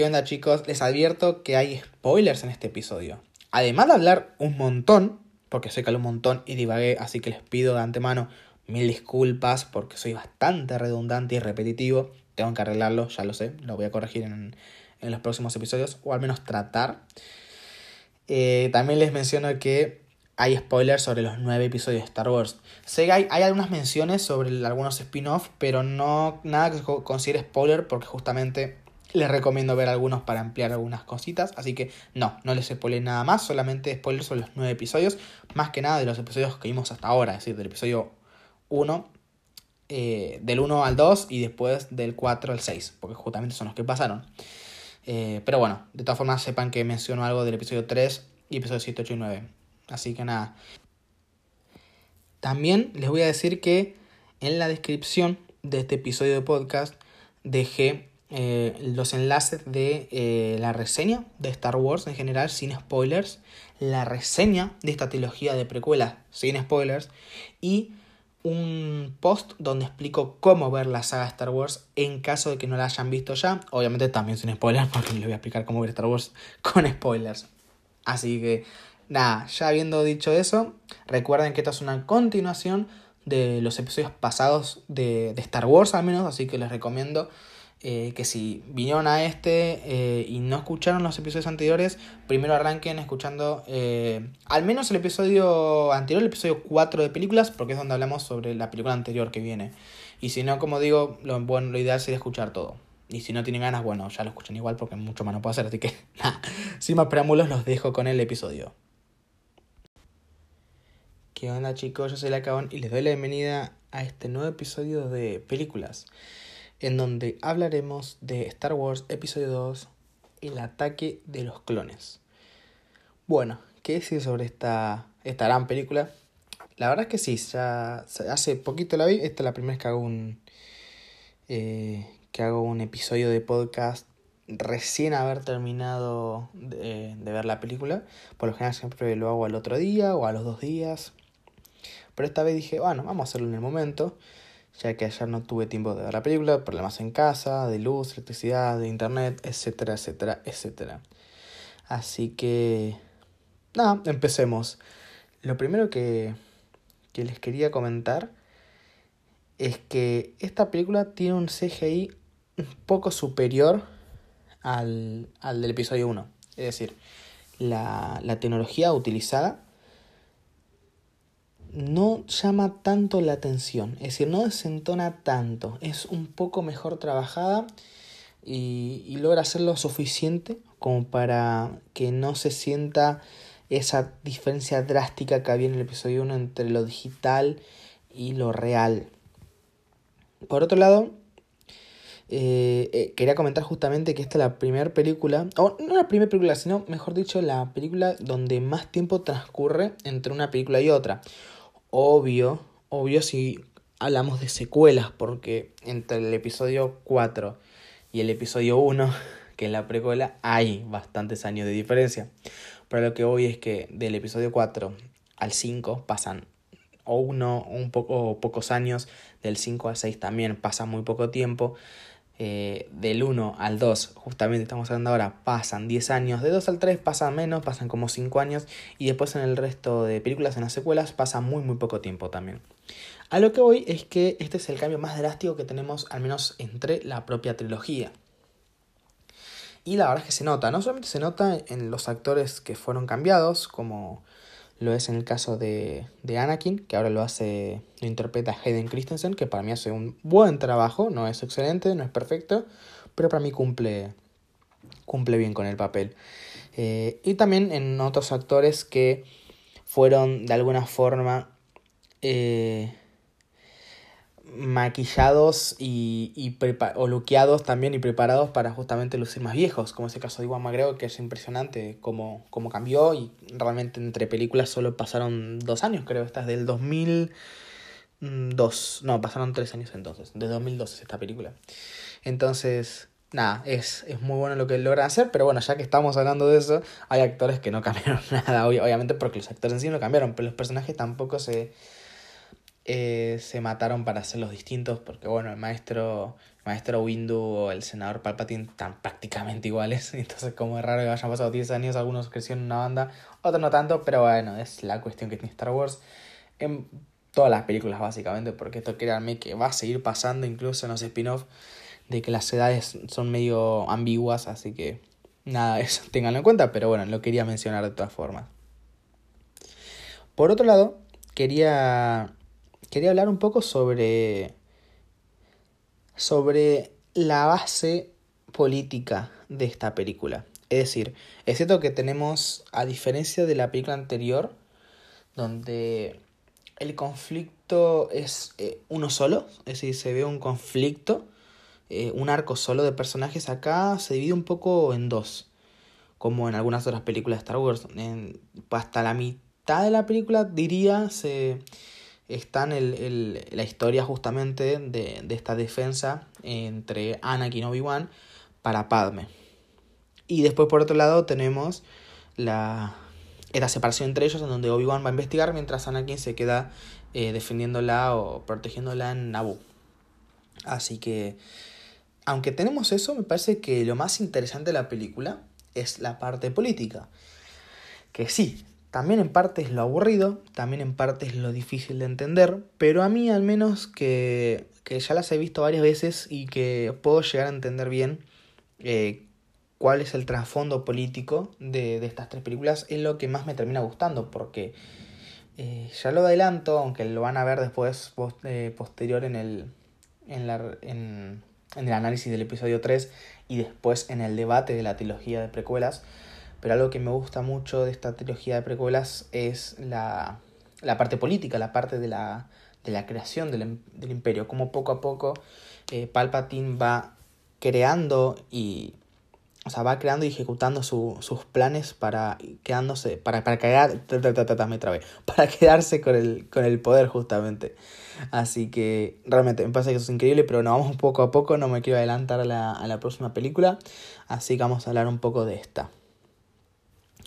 ¿Qué onda chicos? Les advierto que hay spoilers en este episodio. Además de hablar un montón, porque sé que un montón y divagué, así que les pido de antemano mil disculpas porque soy bastante redundante y repetitivo. Tengo que arreglarlo, ya lo sé, lo voy a corregir en, en los próximos episodios, o al menos tratar. Eh, también les menciono que hay spoilers sobre los nueve episodios de Star Wars. Sé que hay, hay algunas menciones sobre algunos spin-off, pero no nada que considere spoiler porque justamente les recomiendo ver algunos para ampliar algunas cositas. Así que no, no les spoilé nada más, solamente spoilers sobre los nueve episodios. Más que nada de los episodios que vimos hasta ahora, es decir, del episodio 1, eh, del 1 al 2 y después del 4 al 6, porque justamente son los que pasaron. Eh, pero bueno, de todas formas sepan que menciono algo del episodio 3 y episodio 7, 8 y 9. Así que nada. También les voy a decir que en la descripción de este episodio de podcast dejé eh, los enlaces de eh, la reseña de Star Wars en general, sin spoilers, la reseña de esta trilogía de precuelas, sin spoilers, y un post donde explico cómo ver la saga Star Wars en caso de que no la hayan visto ya. Obviamente también sin spoilers, porque les voy a explicar cómo ver Star Wars con spoilers. Así que, nada, ya habiendo dicho eso, recuerden que esta es una continuación de los episodios pasados de, de Star Wars al menos, así que les recomiendo eh, que si vinieron a este eh, y no escucharon los episodios anteriores, primero arranquen escuchando eh, al menos el episodio anterior, el episodio 4 de películas, porque es donde hablamos sobre la película anterior que viene. Y si no, como digo, lo, bueno, lo ideal sería escuchar todo. Y si no tienen ganas, bueno, ya lo escuchan igual porque mucho más no puedo hacer. Así que, nada, sin más preámbulos, los dejo con el episodio. ¿Qué onda chicos? Yo soy Lacabón y les doy la bienvenida a este nuevo episodio de películas en donde hablaremos de Star Wars Episodio 2, El ataque de los clones. Bueno, ¿qué decir sobre esta, esta gran película? La verdad es que sí, ya hace poquito la vi, esta es la primera vez que hago un, eh, que hago un episodio de podcast recién haber terminado de, de, ver la película. Por lo general siempre lo hago al otro día o a los dos días. Pero esta vez dije, bueno, vamos a hacerlo en el momento ya que ayer no tuve tiempo de ver la película, problemas en casa, de luz, electricidad, de internet, etcétera, etcétera, etcétera. Así que, nada, empecemos. Lo primero que, que les quería comentar es que esta película tiene un CGI un poco superior al, al del episodio 1. Es decir, la, la tecnología utilizada no llama tanto la atención, es decir, no desentona tanto, es un poco mejor trabajada y, logra ser lo suficiente como para que no se sienta esa diferencia drástica que había en el episodio 1 entre lo digital y lo real. Por otro lado, eh, eh, quería comentar justamente que esta es la primera película, o no la primera película, sino mejor dicho, la película donde más tiempo transcurre entre una película y otra obvio, obvio si hablamos de secuelas, porque entre el episodio 4 y el episodio 1, que es la precuela, hay bastantes años de diferencia. Pero lo que voy es que del episodio 4 al 5 pasan o uno un poco o pocos años, del 5 al 6 también pasa muy poco tiempo. Eh, del 1 al 2, justamente estamos hablando ahora, pasan 10 años, de 2 al 3 pasan menos, pasan como 5 años, y después en el resto de películas, en las secuelas, pasa muy muy poco tiempo también. A lo que voy es que este es el cambio más drástico que tenemos, al menos entre la propia trilogía. Y la verdad es que se nota, no solamente se nota en los actores que fueron cambiados, como lo es en el caso de, de Anakin, que ahora lo hace, lo interpreta Hayden Christensen, que para mí hace un buen trabajo, no es excelente, no es perfecto, pero para mí cumple, cumple bien con el papel. Eh, y también en otros actores que fueron de alguna forma eh, maquillados y, y o también y preparados para justamente lucir más viejos, como es el caso de Iwan McGregor, que es impresionante cómo, cambió y realmente entre películas solo pasaron dos años, creo, esta es del 2002, no, pasaron tres años entonces, de 2012 es esta película. Entonces, nada, es, es muy bueno lo que logran hacer, pero bueno, ya que estamos hablando de eso, hay actores que no cambiaron nada, obviamente porque los actores en sí no cambiaron, pero los personajes tampoco se eh, se mataron para hacerlos distintos, porque bueno, el maestro, el maestro Windu o el senador Palpatine están prácticamente iguales, entonces como es raro que hayan pasado 10 años, algunos crecieron en una banda, otros no tanto, pero bueno, es la cuestión que tiene Star Wars en todas las películas básicamente, porque esto créanme que va a seguir pasando incluso en los spin-off, de que las edades son medio ambiguas, así que nada, eso tenganlo en cuenta, pero bueno, lo quería mencionar de todas formas. Por otro lado, quería quería hablar un poco sobre, sobre la base política de esta película. Es decir, es cierto que tenemos, a diferencia de la película anterior, donde el conflicto es eh, uno solo, es decir, se ve un conflicto, eh, un arco solo de personajes, acá se divide un poco en dos, como en algunas otras películas de Star Wars. Hasta la mitad de la película, diría, se, está el, la historia justamente de, de, esta defensa entre Anakin y Obi-Wan para Padme. Y después por otro lado tenemos la, esta separación entre ellos en donde Obi-Wan va a investigar mientras Anakin se queda eh, defendiéndola o protegiéndola en Naboo. Así que, aunque tenemos eso, me parece que lo más interesante de la película es la parte política. Que sí, también en parte es lo aburrido, también en parte es lo difícil de entender, pero a mí al menos que, que ya las he visto varias veces y que puedo llegar a entender bien eh, cuál es el trasfondo político de, de, estas tres películas es lo que más me termina gustando, porque eh, ya lo adelanto, aunque lo van a ver después eh, posterior en el, en, la, en, en el análisis del episodio 3 y después en el debate de la trilogía de precuelas, pero algo que me gusta mucho de esta trilogía de precuelas es la, la parte política, la parte de la, de la creación del, del, imperio, como poco a poco eh, Palpatine va creando y o sea, va creando y ejecutando su, sus planes para quedándose, para, para trabé, para quedarse con el, con el poder justamente. Así que realmente me parece que eso es increíble, pero no vamos poco a poco, no me quiero adelantar a la, a la próxima película, así que vamos a hablar un poco de esta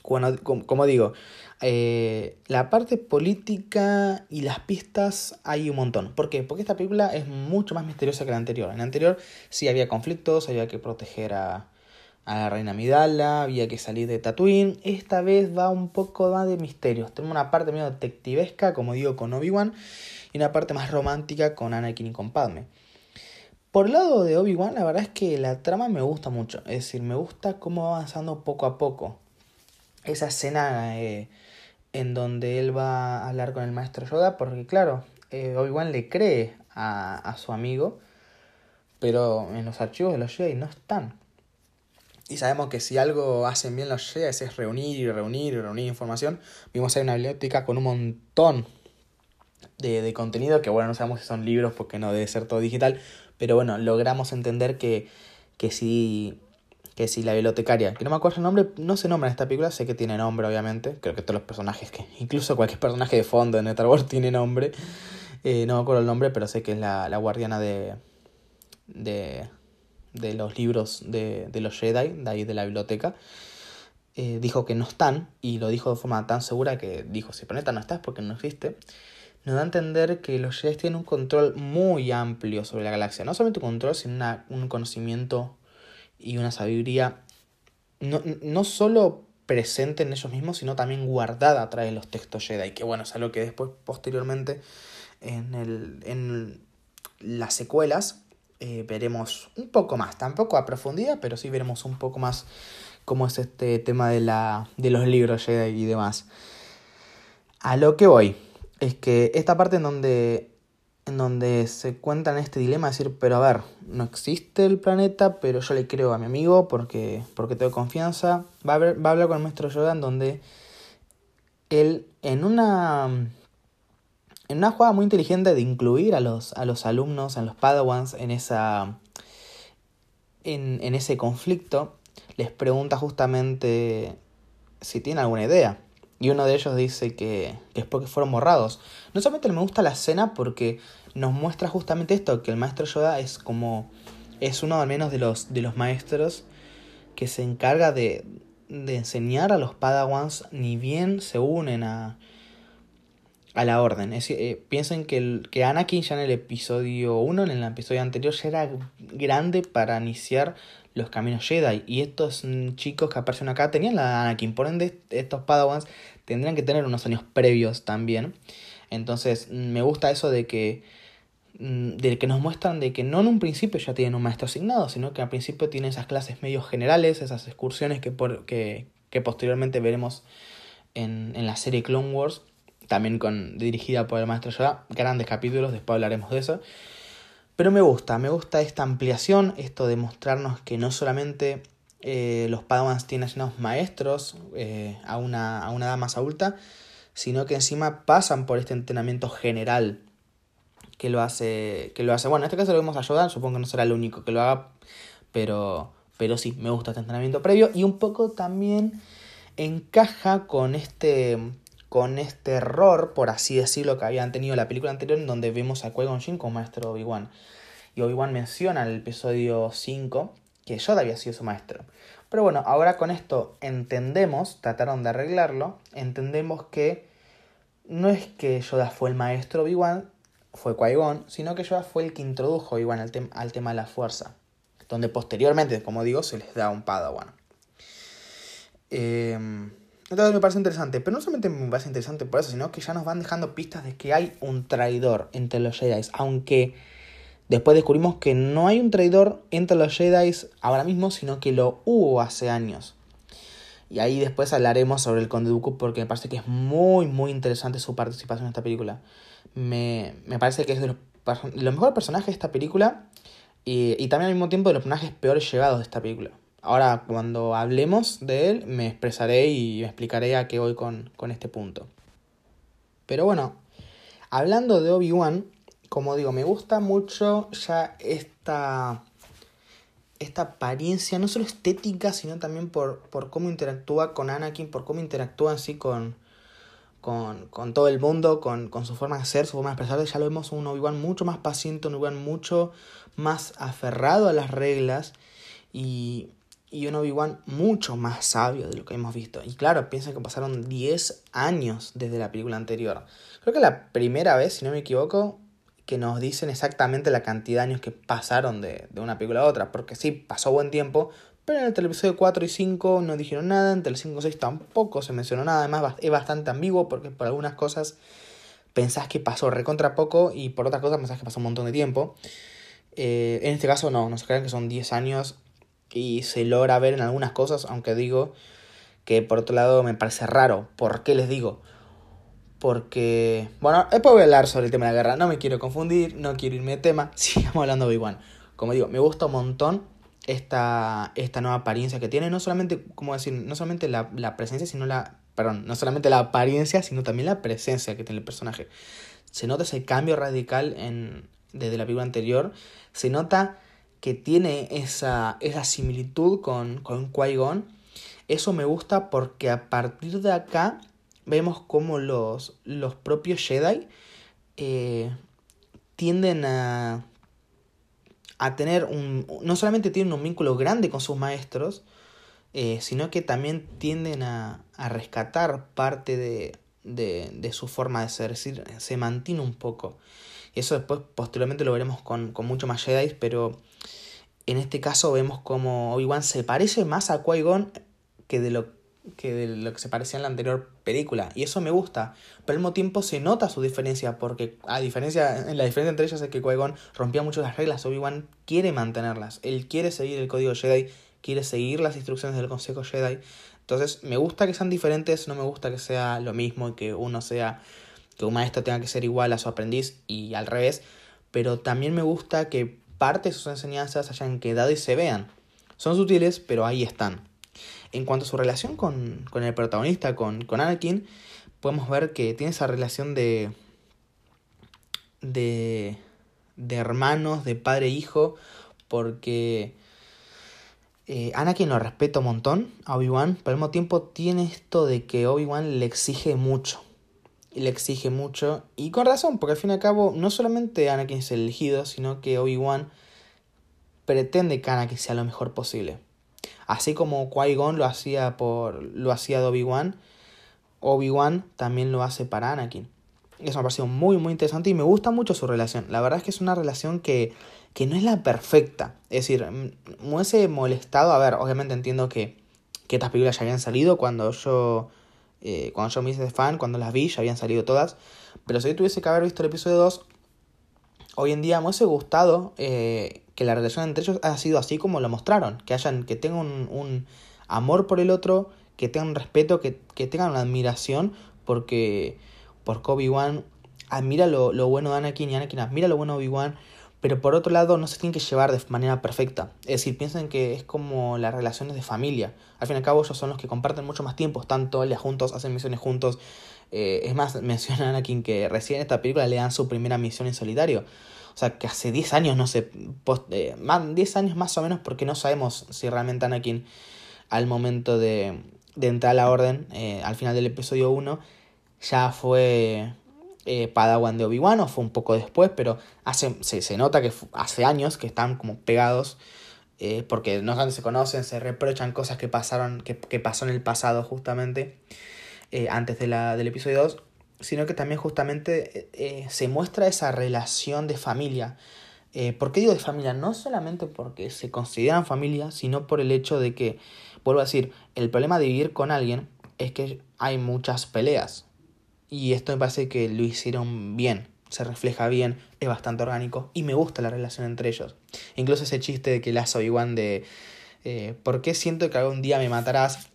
como, digo, eh, la parte política y las pistas hay un montón. ¿Por qué? Porque esta película es mucho más misteriosa que la anterior. En la anterior sí había conflictos, había que proteger a, a la reina Midala, había que salir de Tatooine. Esta vez va un poco más de misterios. Tenemos una parte medio detectivesca, como digo, con Obi-Wan, y una parte más romántica con Anakin y con Padme. Por el lado de Obi-Wan, la verdad es que la trama me gusta mucho. Es decir, me gusta cómo va avanzando poco a poco esa escena eh, en donde él va a hablar con el maestro Yoda, porque claro, eh, Obi-Wan le cree a, a, su amigo, pero en los archivos de los Jedi no están. Y sabemos que si algo hacen bien los Jedi es reunir y reunir y reunir información. Vimos ahí una biblioteca con un montón de, de contenido, que bueno, no sabemos si son libros porque no debe ser todo digital, pero bueno, logramos entender que, que si que si la bibliotecaria, que no me acuerdo el nombre, no se nombra en esta película, sé que tiene nombre obviamente, creo que todos los personajes, que incluso cualquier personaje de fondo en Star Wars tiene nombre, eh, no me acuerdo el nombre, pero sé que es la, la guardiana de, de, de los libros de, de, los Jedi, de ahí de la biblioteca, eh, dijo que no están, y lo dijo de forma tan segura que dijo, si planeta no está es porque no existe, nos da a entender que los Jedi tienen un control muy amplio sobre la galaxia, no solamente un control, sino una, un conocimiento y una sabiduría no, no solo presente en ellos mismos, sino también guardada a través de los textos Jedi, que bueno, es algo que después, posteriormente, en, el, en las secuelas, eh, veremos un poco más, tampoco a profundidad, pero sí veremos un poco más cómo es este tema de, la, de los libros Jedi y demás. A lo que voy, es que esta parte en donde en donde se cuentan este dilema, decir, pero a ver, no existe el planeta, pero yo le creo a mi amigo porque, porque tengo confianza. Va a, ver, va a hablar con el maestro Yoda en donde él, en una, en una jugada muy inteligente de incluir a los, a los alumnos, a los padawans en, esa, en, en ese conflicto, les pregunta justamente si tiene alguna idea. Y uno de ellos dice que, es porque fueron borrados. No solamente me gusta la escena porque nos muestra justamente esto, que el maestro Yoda es como... es uno al menos de los, de los maestros que se encarga de, de enseñar a los padawans, ni bien se unen a, a la orden. Eh, piensen que, el, que Anakin ya en el episodio 1, en el episodio anterior, ya era grande para iniciar los caminos Jedi. Y estos chicos que aparecen acá tenían la Anakin. Por ende, estos Padawans tendrían que tener unos años previos también. Entonces, me gusta eso de que mm, de que nos muestran de que no en un principio ya tienen un maestro asignado, sino que al principio tienen esas clases medio generales, esas excursiones que, por, que, que posteriormente veremos en, en la serie Clone Wars también con, dirigida por el maestro Yoda, grandes capítulos, después hablaremos de eso. Pero me gusta, me gusta esta ampliación, esto de mostrarnos que no solamente eh, los Padawans tienen asignados maestros eh, a, una, a una edad más adulta, sino que encima pasan por este entrenamiento general que lo hace, que lo hace. Bueno, en este caso lo vemos a Yoda, supongo que no será el único que lo haga, pero, pero sí, me gusta este entrenamiento previo y un poco también encaja con este con este error, por así decirlo, que habían tenido la película anterior, en donde vemos a Qui-Gon Jinn como maestro Obi-Wan. Y Obi-Wan menciona en el episodio 5 que Yoda había sido su maestro. Pero bueno, ahora con esto entendemos, trataron de arreglarlo, entendemos que no es que Yoda fue el maestro de Obi-Wan, fue Qui-Gon, sino que Yoda fue el que introdujo Obi-Wan al, al tema de la fuerza. Donde posteriormente, como digo, se les da un Padawan. Eh, entonces me parece interesante, pero no solamente me parece interesante por eso, sino que ya nos van dejando pistas de que hay un traidor entre los Jedi, aunque después descubrimos que no hay un traidor entre los Jedi ahora mismo, sino que lo hubo hace años. Y ahí después hablaremos sobre el Conde Dooku porque me parece que es muy, muy interesante su participación en esta película. Me, me parece que es de los, mejores personajes de esta película y, y también al mismo tiempo de los personajes peores llegados de esta película. Ahora, cuando hablemos de él, me expresaré y me explicaré a qué voy con, este punto. Pero bueno, hablando de Obi-Wan, como digo, me gusta mucho ya esta, esta apariencia, no solo estética, sino también por, por cómo interactúa con Anakin, por cómo interactúa así con, con, con todo el mundo, con, con, su forma de ser, su forma de expresarse. Ya lo vemos un Obi-Wan mucho más paciente, un Obi-Wan mucho más aferrado a las reglas. Y, y un Obi-Wan mucho más sabio de lo que hemos visto. Y claro, piensa que pasaron 10 años desde la película anterior. Creo que la primera vez, si no me equivoco, que nos dicen exactamente la cantidad de años que pasaron de, una película a otra. Porque sí, pasó buen tiempo, pero en el episodio 4 y 5 no dijeron nada, entre el 5 y 6 tampoco se mencionó nada. Además, es bastante ambiguo porque por algunas cosas pensás que pasó recontra poco y por otras cosas pensás que pasó un montón de tiempo. Eh, en este caso no, no se crean que son 10 años y se logra ver en algunas cosas, aunque digo que por otro lado me parece raro. ¿Por qué les digo? Porque, bueno, después voy a hablar sobre el tema de la guerra, no me quiero confundir, no quiero irme de tema, sigamos hablando de Obi-Wan. Como digo, me gusta un montón esta, esta nueva apariencia que tiene, no solamente, como decir, no solamente la, la presencia, sino la, perdón, no solamente la apariencia, sino también la presencia que tiene el personaje. Se nota ese cambio radical en, desde la película anterior, se nota que tiene esa, esa similitud con, con Qui-Gon. Eso me gusta porque a partir de acá vemos como los, los propios Jedi eh, tienden a, a tener un... No solamente tienen un vínculo grande con sus maestros, eh, sino que también tienden a, a rescatar parte de, de, de, su forma de ser, es decir, se mantiene un poco. Eso después posteriormente lo veremos con, con mucho más Jedi, pero en este caso vemos como Obi-Wan se parece más a Qui-Gon que de lo que de lo que se parecía en la anterior película. Y eso me gusta. Pero al mismo tiempo se nota su diferencia. Porque a diferencia, la diferencia entre ellas es que Qui-Gon rompía mucho las reglas. Obi-Wan quiere mantenerlas. Él quiere seguir el código Jedi. Quiere seguir las instrucciones del Consejo Jedi. Entonces, me gusta que sean diferentes. No me gusta que sea lo mismo y que uno sea. que un maestro tenga que ser igual a su aprendiz y al revés. Pero también me gusta que parte de sus enseñanzas hayan quedado y se vean. Son sutiles, pero ahí están. En cuanto a su relación con, con el protagonista, con, con Anakin, podemos ver que tiene esa relación de, de, de hermanos, de padre e hijo, porque eh, Anakin lo respeta un montón a Obi-Wan, pero al mismo tiempo tiene esto de que Obi-Wan le exige mucho y le exige mucho. Y con razón, porque al fin y al cabo no solamente Anakin es el elegido, sino que Obi-Wan pretende que Anakin sea lo mejor posible. Así como Qui-Gon lo hacía por lo hacía de Obi-Wan, Obi-Wan también lo hace para Anakin. Eso me ha parecido muy, muy interesante y me gusta mucho su relación. La verdad es que es una relación que, que no es la perfecta. Es decir, me hubiese molestado. A ver, obviamente entiendo que, que estas películas ya habían salido cuando yo. Eh, cuando yo me hice fan, cuando las vi, ya habían salido todas. Pero si yo tuviese que haber visto el episodio 2, hoy en día me hubiese gustado eh, que la relación entre ellos haya sido así como lo mostraron. Que hayan, que tengan un, un amor por el otro, que tengan respeto, que, que tengan una admiración, porque por Obi-Wan admira lo, lo, bueno de Anakin y Anakin admira lo bueno de Obi-Wan, pero por otro lado no se tienen que llevar de manera perfecta. Es decir, piensen que es como las relaciones de familia. Al fin y al cabo ellos son los que comparten mucho más tiempo, están todo el día juntos, hacen misiones juntos. Eh, es más, menciona Anakin que recién en esta película le dan su primera misión en solitario. O sea, que hace 10 años, no sé, post, eh, más, 10 años más o menos porque no sabemos si realmente Anakin al momento de, entrar a la orden, eh, al final del episodio 1, ya fue eh, Padawan de Obi-Wan o fue un poco después, pero hace, se, se nota que hace años que están como pegados porque no se conocen, se reprochan cosas que pasaron, que, que pasó en el pasado justamente, eh, antes de la, del episodio 2, sino que también justamente eh, se muestra esa relación de familia. Eh, ¿Por qué digo de familia? No solamente porque se consideran familia, sino por el hecho de que, vuelvo a decir, el problema de vivir con alguien es que hay muchas peleas. Y esto me parece que lo hicieron bien, se refleja bien, es bastante orgánico y me gusta la relación entre ellos. Incluso ese chiste de que la soy igual de eh, ¿por qué siento que algún día me matarás?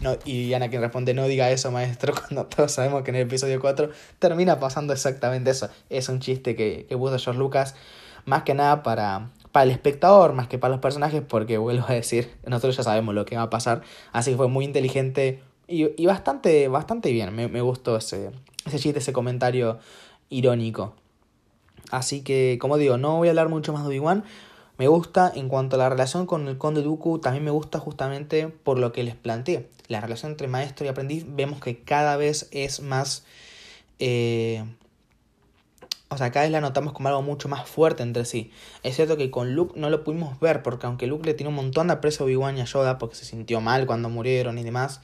No, y Ana quien responde, no diga eso, maestro, cuando todos sabemos que en el episodio 4 termina pasando exactamente eso. Es un chiste que, que puso George Lucas, más que nada para, para el espectador, más que para los personajes, porque vuelvo a decir, nosotros ya sabemos lo que va a pasar. Así que fue muy inteligente y, y bastante, bastante bien. Me, me gustó ese, ese chiste, ese comentario irónico. Así que, como digo, no voy a hablar mucho más de Obi-Wan. Me gusta en cuanto a la relación con el conde Dooku, también me gusta justamente por lo que les planteé. La relación entre maestro y aprendiz vemos que cada vez es más... Eh, o sea, cada vez la notamos como algo mucho más fuerte entre sí. Es cierto que con Luke no lo pudimos ver, porque aunque Luke le tiene un montón de aprecio a Obi-Wan y a Yoda porque se sintió mal cuando murieron y demás,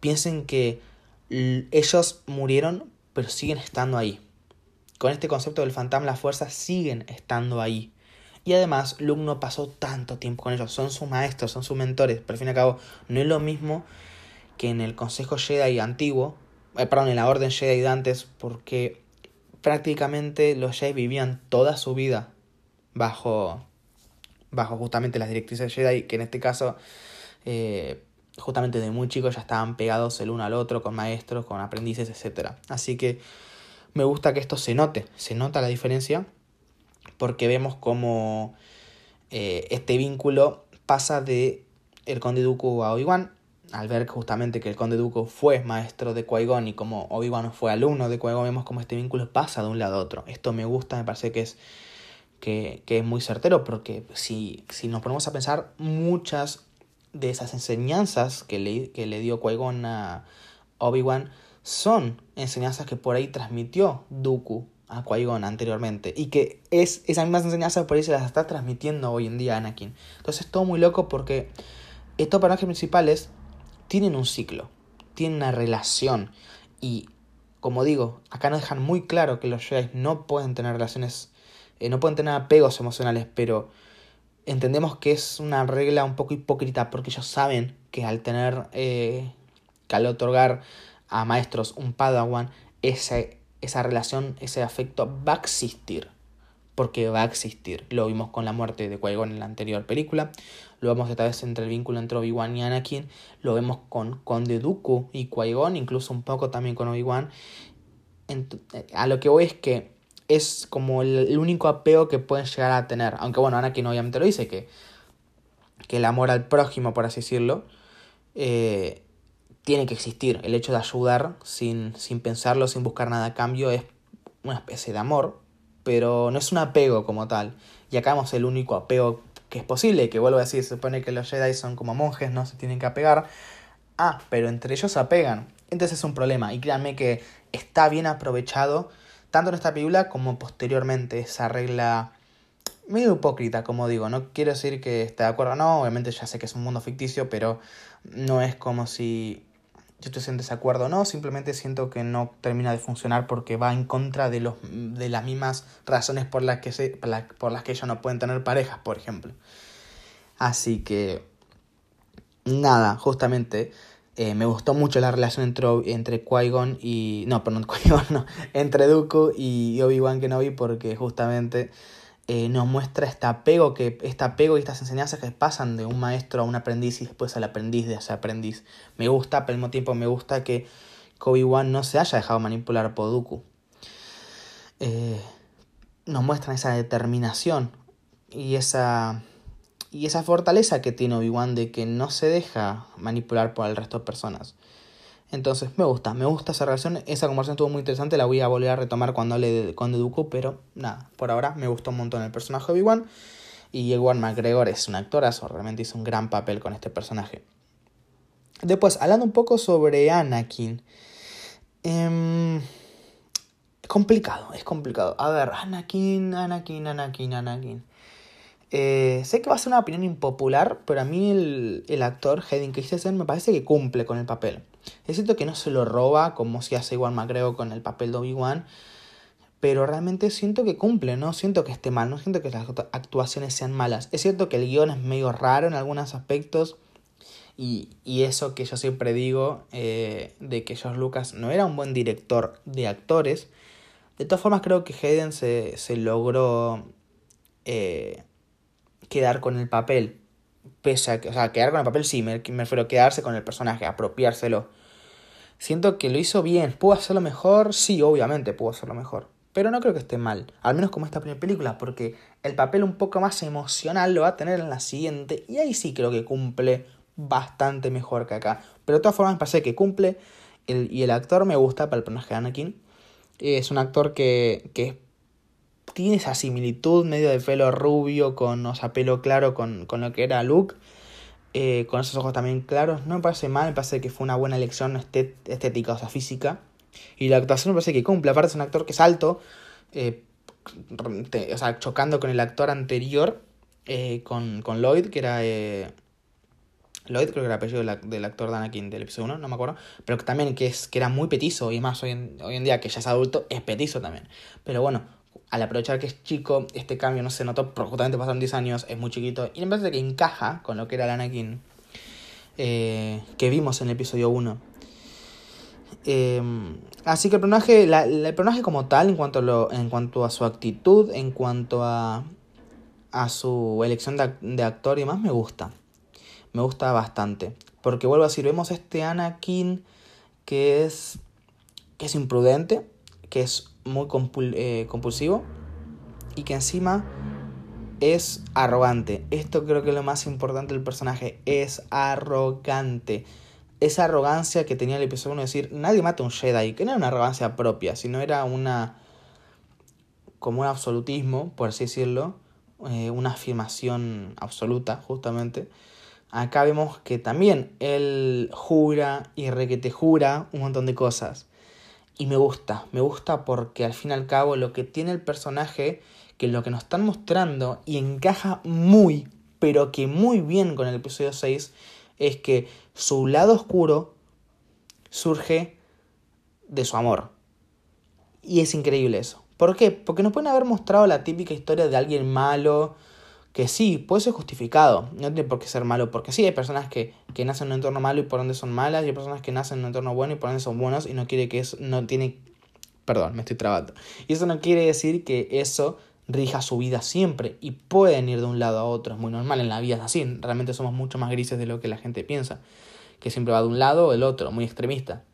piensen que ellos murieron, pero siguen estando ahí. Con este concepto del fantasma, las fuerzas siguen estando ahí. Y además, Luke no pasó tanto tiempo con ellos. Son sus maestros, son sus mentores. Pero al fin y al cabo, no es lo mismo que en el Consejo Jedi antiguo. Eh, perdón, en la Orden Jedi de antes. Porque prácticamente los Jedi vivían toda su vida bajo. Bajo justamente las directrices Jedi. Que en este caso. Eh, justamente de muy chicos ya estaban pegados el uno al otro. Con maestros, con aprendices, etc. Así que. Me gusta que esto se note. Se nota la diferencia porque vemos como eh, este vínculo pasa de el conde Dooku a Obi-Wan, al ver justamente que el conde Dooku fue maestro de Qui-Gon y como Obi-Wan fue alumno de Qui-Gon, vemos como este vínculo pasa de un lado a otro. Esto me gusta, me parece que es, que es muy certero, porque si, si nos ponemos a pensar, muchas de esas enseñanzas que le, que le dio Qui-Gon a Obi-Wan son enseñanzas que por ahí transmitió Dooku a Qui-Gon anteriormente. Y que es esas mismas enseñanzas por ahí se las está transmitiendo hoy en día a Anakin. Entonces todo muy loco porque estos personajes principales tienen un ciclo, tienen una relación. Y como digo, acá nos dejan muy claro que los Jedi no pueden tener relaciones, eh, no pueden tener apegos emocionales, pero entendemos que es una regla un poco hipócrita porque ellos saben que al tener, eh, que al otorgar a maestros un Padawan, ese esa relación, ese afecto va a existir. Porque va a existir. Lo vimos con la muerte de Qui-Gon en la anterior película. Lo vemos esta vez entre el vínculo entre Obi-Wan y Anakin. Lo vemos con Conde Dooku y Qui-Gon, incluso un poco también con Obi-Wan. A lo que voy es que es como el, único apego que pueden llegar a tener. Aunque bueno, Anakin obviamente lo dice, que, que el amor al prójimo, por así decirlo, eh, tiene que existir. El hecho de ayudar sin, sin pensarlo, sin buscar nada a cambio, es una especie de amor, pero no es un apego como tal. Y acá vemos el único apego que es posible, que vuelvo a decir, se supone que los Jedi son como monjes, no se tienen que apegar. Ah, pero entre ellos se apegan. Entonces es un problema. Y créanme que está bien aprovechado, tanto en esta película como posteriormente, esa regla medio hipócrita, como digo. No quiero decir que esté de acuerdo, no, obviamente ya sé que es un mundo ficticio, pero no es como si yo estoy en desacuerdo no, simplemente siento que no termina de funcionar porque va en contra de, los, de las mismas razones por las, que se, por, las que ellos no pueden tener parejas, por ejemplo. Así que, nada, justamente eh, me gustó mucho la relación entre, entre Qui-Gon y... No, perdón, Qui-Gon no, entre Dooku y Obi-Wan Kenobi porque justamente eh, nos muestra este apego, que, este apego y estas enseñanzas que pasan de un maestro a un aprendiz y después al aprendiz de ese aprendiz. Me gusta, pero al mismo tiempo me gusta que Obi-Wan no se haya dejado manipular por Dooku. Eh, nos muestran esa determinación y esa, y esa fortaleza que tiene Obi-Wan de que no se deja manipular por el resto de personas. Entonces, me gusta, me gusta esa relación. Esa conversación estuvo muy interesante, la voy a volver a retomar cuando de, con pero nada, por ahora me gustó un montón el personaje de Obi-Wan. Y Ewan McGregor es un actorazo, realmente hizo un gran papel con este personaje. Después, hablando un poco sobre Anakin. Eh, complicado, es complicado. A ver, Anakin, Anakin, Anakin, Anakin. Eh, sé que va a ser una opinión impopular, pero a mí el, el actor Hayden Christensen me parece que cumple con el papel. Es cierto que no se lo roba como si hace igual Macreo con el papel de Obi-Wan, pero realmente siento que cumple, no siento que esté mal, no siento que las actuaciones sean malas. Es cierto que el guion es medio raro en algunos aspectos y, y eso que yo siempre digo eh, de que George Lucas no era un buen director de actores. De todas formas creo que Hayden se, se logró eh, quedar con el papel pese a que, o sea, quedar con el papel sí, me, me refiero a quedarse con el personaje, apropiárselo. Siento que lo hizo bien. ¿Pudo hacerlo mejor? Sí, obviamente pudo hacerlo mejor. Pero no creo que esté mal. Al menos como esta primera película, porque el papel un poco más emocional lo va a tener en la siguiente. Y ahí sí creo que cumple bastante mejor que acá. Pero de todas formas me parece que cumple. y el actor me gusta para el personaje de Anakin. Es un actor que, que tiene esa similitud medio de pelo rubio, con, o sea, pelo claro con, con lo que era Luke. Eh, con esos ojos también claros. No me parece mal, me parece que fue una buena elección estética, o sea, física. Y la actuación me parece que cumple. Aparte es un actor que es alto, eh, o sea, chocando con el actor anterior, eh, con, con, Lloyd, que era... Lloyd creo que era el apellido del, actor de Anakin del episodio 1, no me acuerdo. Pero que también que, es, que era muy petizo, y más hoy en, hoy en día que ya es adulto, es petizo también. Pero bueno, al aprovechar que es chico, este cambio no se notó, porque justamente pasaron 10 años, es muy chiquito, y me parece que encaja con lo que era el Anakin eh, que vimos en el episodio 1. Eh, así que el personaje, el personaje como tal, en cuanto, a en cuanto a su actitud, en cuanto a, a su elección de, de actor y demás, me gusta. Me gusta bastante. Porque vuelvo a decir, vemos este Anakin que es, que es imprudente, que es muy eh, compulsivo y que encima es arrogante. Esto creo que es lo más importante del personaje. Es arrogante. Esa arrogancia que tenía el episodio 1 de decir, nadie mata a un Jedi, que no era una arrogancia propia, sino era una... como un absolutismo, por así decirlo, eh, una afirmación absoluta, justamente. Acá vemos que también él jura y requete jura un montón de cosas. Y me gusta, me gusta porque al fin y al cabo lo que tiene el personaje, que lo que nos están mostrando y encaja muy, pero que muy bien con el episodio 6, es que su lado oscuro surge de su amor. Y es increíble eso. ¿Por qué? Porque nos pueden haber mostrado la típica historia de alguien malo, que sí, puede ser justificado, no tiene por qué ser malo, porque sí, hay personas que, que nacen en un entorno malo y por donde son malas, y hay personas que nacen en un entorno bueno y por donde son buenos, y no quiere que eso, no tiene, perdón, me estoy trabando, y eso no quiere decir que eso rija su vida siempre, y pueden ir de un lado a otro, es muy normal, en la vida es así, realmente somos mucho más grises de lo que la gente piensa, que siempre va de un lado o del otro, muy extremista.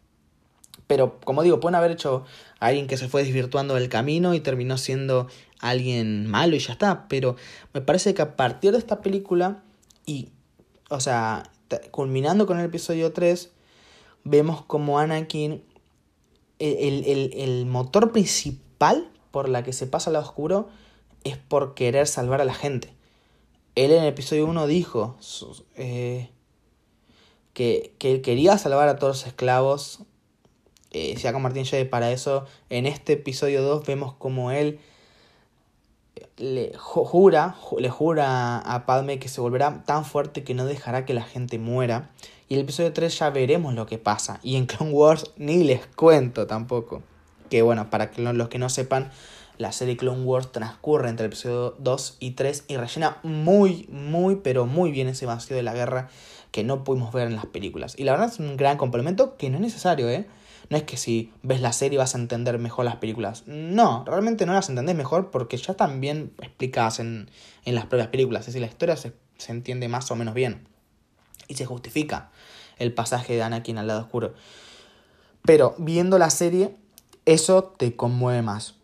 Pero, como digo, pueden haber hecho a alguien que se fue desvirtuando del camino y terminó siendo alguien malo y ya está. Pero me parece que a partir de esta película y, o sea, culminando con el episodio 3, vemos como Anakin, el, el, el motor principal por la que se pasa al oscuro es por querer salvar a la gente. Él en el episodio 1 dijo eh, que, que él quería salvar a todos los esclavos eh, se ha convertido para eso. En este episodio 2 vemos como él le jura, le jura a Padme que se volverá tan fuerte que no dejará que la gente muera. Y en el episodio 3 ya veremos lo que pasa. Y en Clone Wars ni les cuento tampoco. Que bueno, para los que no sepan, la serie Clone Wars transcurre entre el episodio 2 y 3 y rellena muy, muy, pero muy bien ese vacío de la guerra que no pudimos ver en las películas. Y la verdad es un gran complemento que no es necesario, ¿eh? No es que si ves la serie vas a entender mejor las películas. No, realmente no las entendés mejor porque ya están bien explicadas en, en las propias películas. Es decir, la historia se, se entiende más o menos bien. Y se justifica el pasaje de Anakin al lado oscuro. Pero viendo la serie, eso te conmueve más.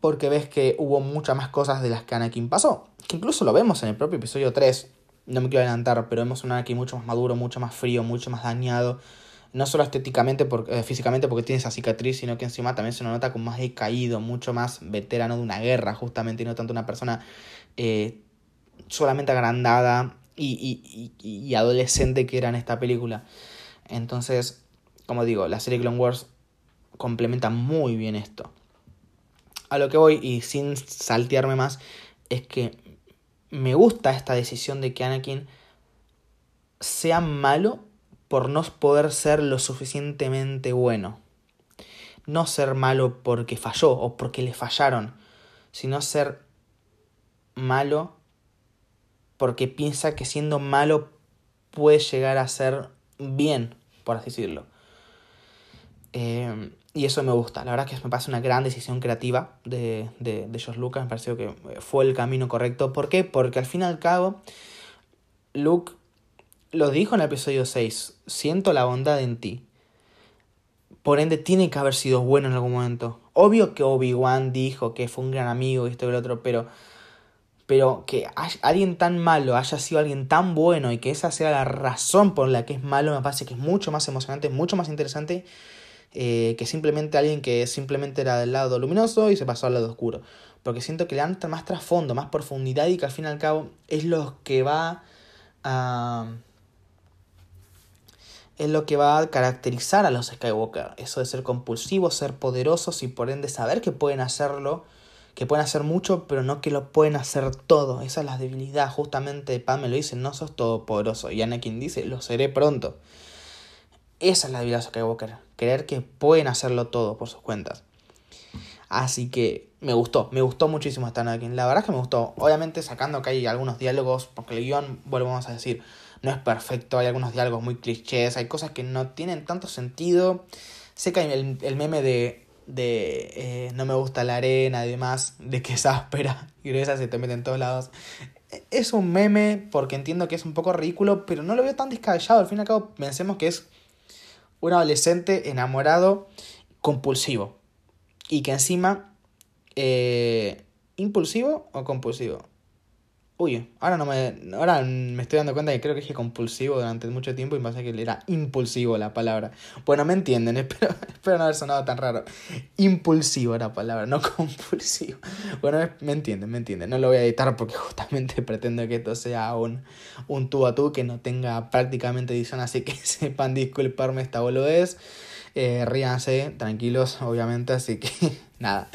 Porque ves que hubo muchas más cosas de las que Anakin pasó. Que incluso lo vemos en el propio episodio 3. No me quiero adelantar, pero vemos un Anakin mucho más maduro, mucho más frío, mucho más dañado no solo estéticamente, eh, físicamente porque tiene esa cicatriz, sino que encima también se nota como más decaído, mucho más veterano de una guerra, justamente, y no tanto una persona eh, solamente agrandada y, y, y, adolescente que era en esta película. Entonces, como digo, la serie Clone Wars complementa muy bien esto. A lo que voy, y sin saltearme más, es que me gusta esta decisión de que Anakin sea malo por no poder ser lo suficientemente bueno. No ser malo porque falló o porque le fallaron, sino ser malo porque piensa que siendo malo puede llegar a ser bien, por así decirlo. Eh, y eso me gusta. La verdad es que me parece una gran decisión creativa de, de, de George Lucas. Me pareció que fue el camino correcto. ¿Por qué? Porque al fin y al cabo, Luke lo dijo en el episodio 6, siento la bondad en ti. Por ende, tiene que haber sido bueno en algún momento. Obvio que Obi-Wan dijo que fue un gran amigo y esto y lo otro, pero, pero que alguien tan malo haya sido alguien tan bueno y que esa sea la razón por la que es malo, me parece que es mucho más emocionante, mucho más interesante eh, que simplemente alguien que simplemente era del lado luminoso y se pasó al lado oscuro. Porque siento que le dan más trasfondo, más profundidad y que al fin y al cabo es lo que va a es lo que va a caracterizar a los Skywalker. Eso de ser compulsivos, ser poderosos y por ende saber que pueden hacerlo, que pueden hacer mucho, pero no que lo pueden hacer todo. Esa es la debilidad. Justamente Pan me lo dice, no sos todopoderoso. Y Anakin dice, lo seré pronto. Esa es la debilidad de Skywalker. Creer que pueden hacerlo todo por sus cuentas. Así que me gustó, me gustó muchísimo esta Anakin. La verdad es que me gustó. Obviamente sacando que hay algunos diálogos, porque el guion, volvemos a decir, no es perfecto, hay algunos diálogos muy clichés, hay cosas que no tienen tanto sentido. Sé que hay el, meme de, de eh, no me gusta la arena y demás, de que es áspera y gruesa se te mete en todos lados. Es un meme porque entiendo que es un poco ridículo, pero no lo veo tan descabellado. Al fin y al cabo, pensemos que es un adolescente enamorado, compulsivo. Y que encima... Eh, ¿Impulsivo o compulsivo? Uy, ahora no me. Ahora me estoy dando cuenta que creo que dije compulsivo durante mucho tiempo y pasa que era impulsivo la palabra. Bueno, me entienden, espero, espero no haber sonado tan raro. Impulsivo la palabra, no compulsivo. Bueno, me entienden, me entienden. No lo voy a editar porque justamente pretendo que esto sea un, un tú a tú que no tenga prácticamente edición, así que sepan disculparme esta boludez. Eh, ríanse, tranquilos, obviamente, así que nada,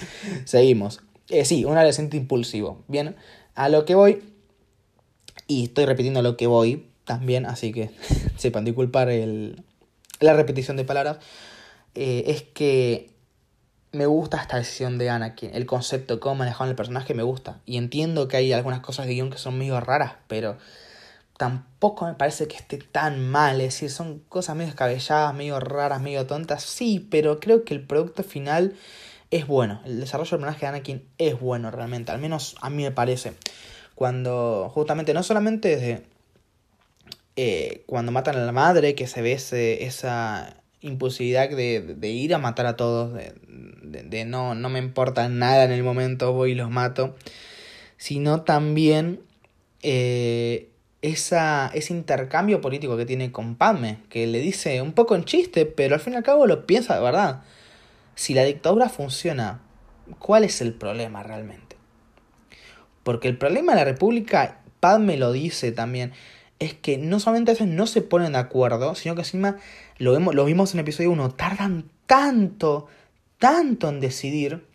seguimos. Eh, sí, un adolescente impulsivo. Bien, a lo que voy y estoy repitiendo lo que voy también, así que sepan disculpar el, la repetición de palabras. Eh, es que me gusta esta decisión de Anakin, el concepto cómo manejaron el personaje me gusta. Y entiendo que hay algunas cosas de guion que son medio raras, pero tampoco me parece que esté tan mal. Es decir, son cosas medio descabelladas, medio raras, medio tontas. Sí, pero creo que el producto final es bueno. El desarrollo del personaje de Anakin es bueno realmente, al menos a mí me parece cuando justamente no solamente desde eh, cuando matan a la madre, que se ve esa impulsividad de, ir a matar a todos, de, no, no me importa nada en el momento, voy y los mato, sino también eh, esa, ese intercambio político que tiene con Padme, que le dice un poco en chiste, pero al fin y al cabo lo piensa de verdad. Si la dictadura funciona, ¿cuál es el problema realmente? Porque el problema de la República, Padme lo dice también, es que no solamente a veces no se ponen de acuerdo, sino que encima lo, vemos, lo vimos en episodio 1, tardan tanto, tanto en decidir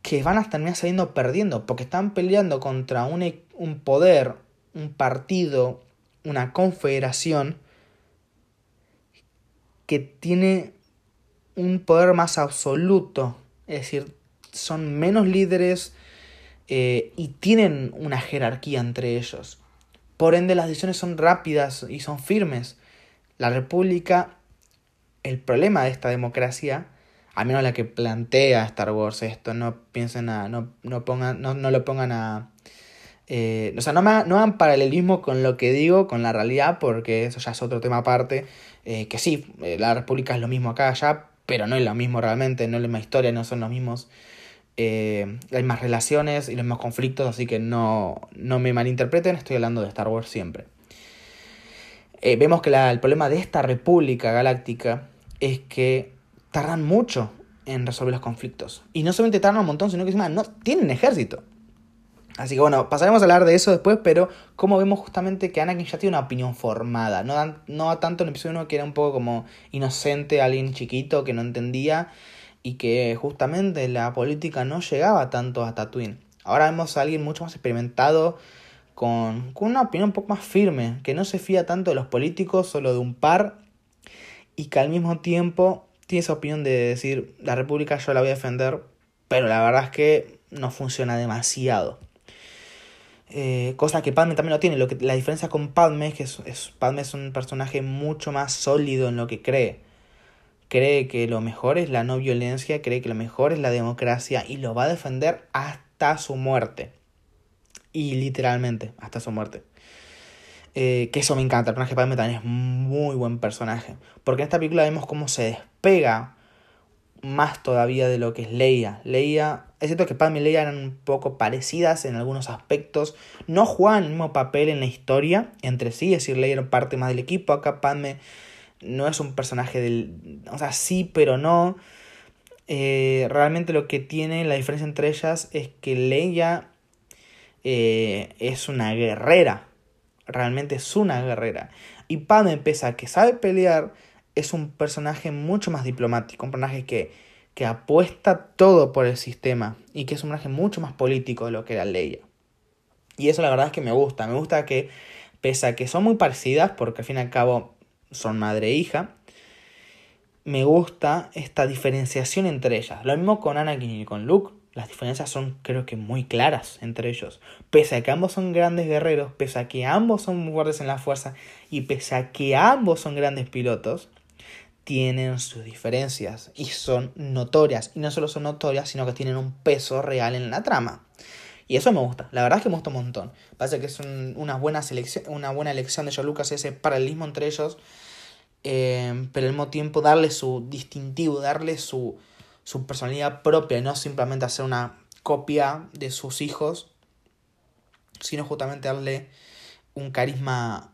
que van a terminar saliendo perdiendo, porque están peleando contra un, e, un poder, un partido, una confederación que tiene un poder más absoluto, es decir, son menos líderes eh, y tienen una jerarquía entre ellos. Por ende, las decisiones son rápidas y son firmes. La República, el problema de esta democracia, a menos la que plantea Star Wars esto, no piensen a, no, no, pongan, no, no lo pongan a... Eh, o sea, no, me, no hagan paralelismo con lo que digo, con la realidad, porque eso ya es otro tema aparte. Eh, que sí, la República es lo mismo acá, allá, pero no es lo mismo realmente, no es la misma historia, no son los mismos eh, hay más relaciones y los mismos conflictos, así que no, no me malinterpreten, estoy hablando de Star Wars siempre. Eh, vemos que el problema de esta república galáctica es que tardan mucho en resolver los conflictos. Y no solamente tardan un montón, sino que encima no tienen ejército. Así que bueno, pasaremos a hablar de eso después, pero como vemos justamente que Anakin ya tiene una opinión formada. No, no tanto en el episodio 1 que era un poco como inocente, alguien chiquito que no entendía y que justamente la política no llegaba tanto a Tatooine. Ahora vemos a alguien mucho más experimentado, con, con, una opinión un poco más firme, que no se fía tanto de los políticos, solo de un par, y que al mismo tiempo tiene esa opinión de decir, la República yo la voy a defender, pero la verdad es que no funciona demasiado. Eh, cosa que Padme también lo tiene. Lo que, la diferencia con Padme es que es, Padme es un personaje mucho más sólido en lo que cree cree que lo mejor es la no violencia, cree que lo mejor es la democracia y lo va a defender hasta su muerte. Y literalmente, hasta su muerte. Eh, que eso me encanta, el personaje de Padme también es muy buen personaje. Porque en esta película vemos cómo se despega más todavía de lo que es Leia. Leia, es cierto que Padme y Leia eran un poco parecidas en algunos aspectos. No juegan el mismo papel en la historia entre sí, es decir, Leia era parte más del equipo. Acá Padme no es un personaje del... O sea, sí, pero no. Eh, realmente lo que tiene la diferencia entre ellas es que Leia eh, es una guerrera. Realmente es una guerrera. Y Padme, pese a que sabe pelear, es un personaje mucho más diplomático. Un personaje que, que apuesta todo por el sistema. Y que es un personaje mucho más político de lo que era Leia. Y eso la verdad es que me gusta. Me gusta que, pese a que son muy parecidas, porque al fin y al cabo son madre e hija, me gusta esta diferenciación entre ellas. Lo mismo con Anakin y con Luke. Las diferencias son creo que muy claras entre ellos. Pese a que ambos son grandes guerreros, pese a que ambos son fuertes en la fuerza y pese a que ambos son grandes pilotos, tienen sus diferencias y son notorias. Y no solo son notorias, sino que tienen un peso real en la trama. Y eso me gusta, la verdad es que me gusta un montón. Parece que es una, buena selección, una buena elección de George Lucas ese paralelismo entre ellos eh, pero al mismo tiempo darle su distintivo, darle su, su personalidad propia, no simplemente hacer una copia de sus hijos, sino justamente darle un carisma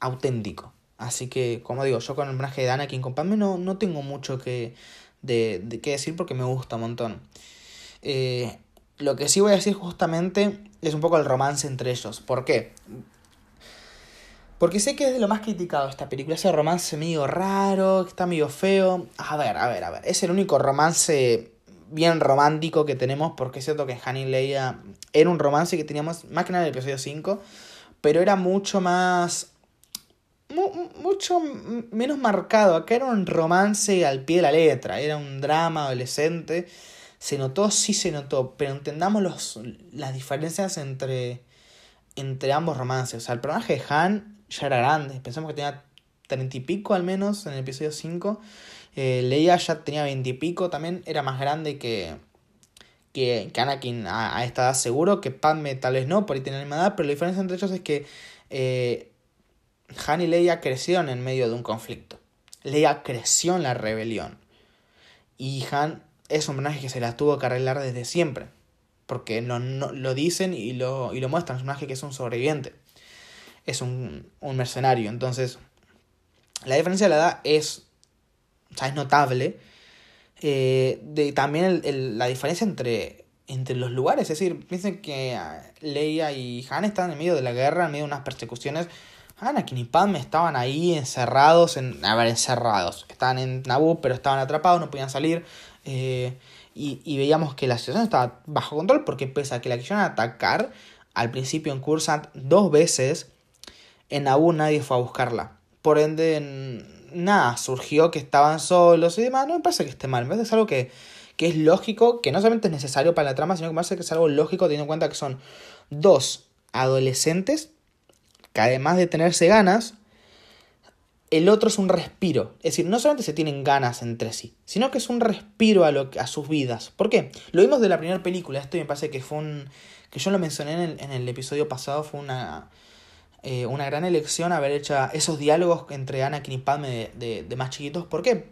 auténtico. Así que, como digo, yo con el personaje de Anakin con Padme no, no tengo mucho que, de, de decir porque me gusta un montón. Eh, lo que sí voy a decir justamente es un poco el romance entre ellos. ¿Por qué? Porque sé que es de lo más criticado esta película. Ese romance medio raro, está medio feo. A ver, a ver, a ver. Es el único romance bien romántico que tenemos. Porque es cierto que Han y Leia era un romance que teníamos más que nada en el episodio 5. Pero era mucho más. mucho menos marcado. Acá era un romance al pie de la letra. Era un drama adolescente. Se notó, sí se notó. Pero entendamos los, las diferencias entre, entre ambos romances. O sea, el personaje de Han ya era grande. Pensamos que tenía treinta y pico al menos en el episodio 5. Eh, Leia ya tenía veintipico, también era más grande que, que, Anakin a, esta edad seguro, que Padme tal vez no, por ahí tiene la misma edad, pero la diferencia entre ellos es que eh, Han y Leia crecieron en medio de un conflicto. Leia creció en la rebelión. Y Han es un personaje que se la tuvo que arreglar desde siempre. Porque no, lo dicen y lo, y lo muestran. Es un personaje que es un sobreviviente es un, mercenario. Entonces, la diferencia de la edad es, es notable. Eh, de, también la diferencia entre, entre los lugares. Es decir, piensen que ah, Leia y Han están en medio de la guerra, en medio de unas persecuciones. Anakin y Padme estaban ahí encerrados, en, encerrados. Estaban en Naboo, pero estaban atrapados, no podían salir. Eh, y, veíamos que la situación estaba bajo control porque pese a que la quisieron atacar al principio en Cursant dos veces, en Abu nadie fue a buscarla. Por ende, nada, surgió que estaban solos y demás. No me parece que esté mal, me parece que es algo que, que es lógico, que no solamente es necesario para la trama, sino que me parece que es algo lógico teniendo en cuenta que son dos adolescentes que además de tenerse ganas, el otro es un respiro. Es decir, no solamente se tienen ganas entre sí, sino que es un respiro a, lo, a sus vidas. ¿Por qué? Lo vimos de la primera película, esto me parece que fue un... que yo lo mencioné en el, en el episodio pasado, fue una, eh, una gran elección haber hecho esos diálogos entre Anakin y Padme de, de, más chiquitos. ¿Por qué?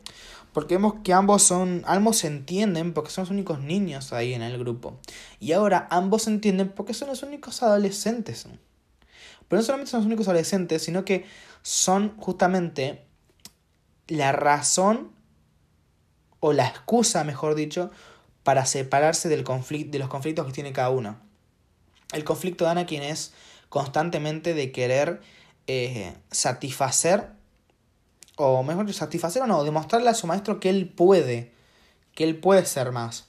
Porque vemos que ambos son, ambos se entienden porque son los únicos niños ahí en el grupo. Y ahora ambos se entienden porque son los únicos adolescentes. Pero no solamente son los únicos adolescentes, sino que son justamente la razón o la excusa, mejor dicho, para separarse del conflicto, de los conflictos que tiene cada uno. El conflicto de Anakin es constantemente de querer eh, satisfacer, o mejor dicho, satisfacer o no, demostrarle a su maestro que él puede, que él puede ser más.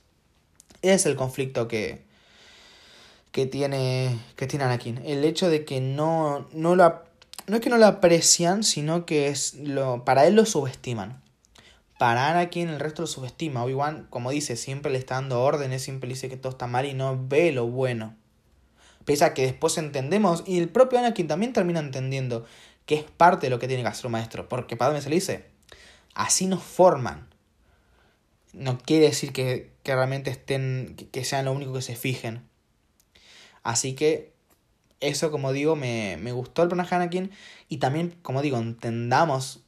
es el conflicto que, que tiene, que tiene Anakin. El hecho de que no, no lo no es que no lo aprecian, sino que es lo, para él lo subestiman. Para Anakin el resto lo subestima. Obi-Wan, como dice, siempre le está dando órdenes, siempre le dice que todo está mal y no ve lo bueno. Pese a que después entendemos, y el propio Anakin también termina entendiendo que es parte de lo que tiene que hacer un maestro. Porque Padme se le dice, así nos forman. No quiere decir que, que realmente estén, que sean lo único que se fijen. Así que eso, como digo, me, me gustó el personaje de Anakin. Y también, como digo, entendamos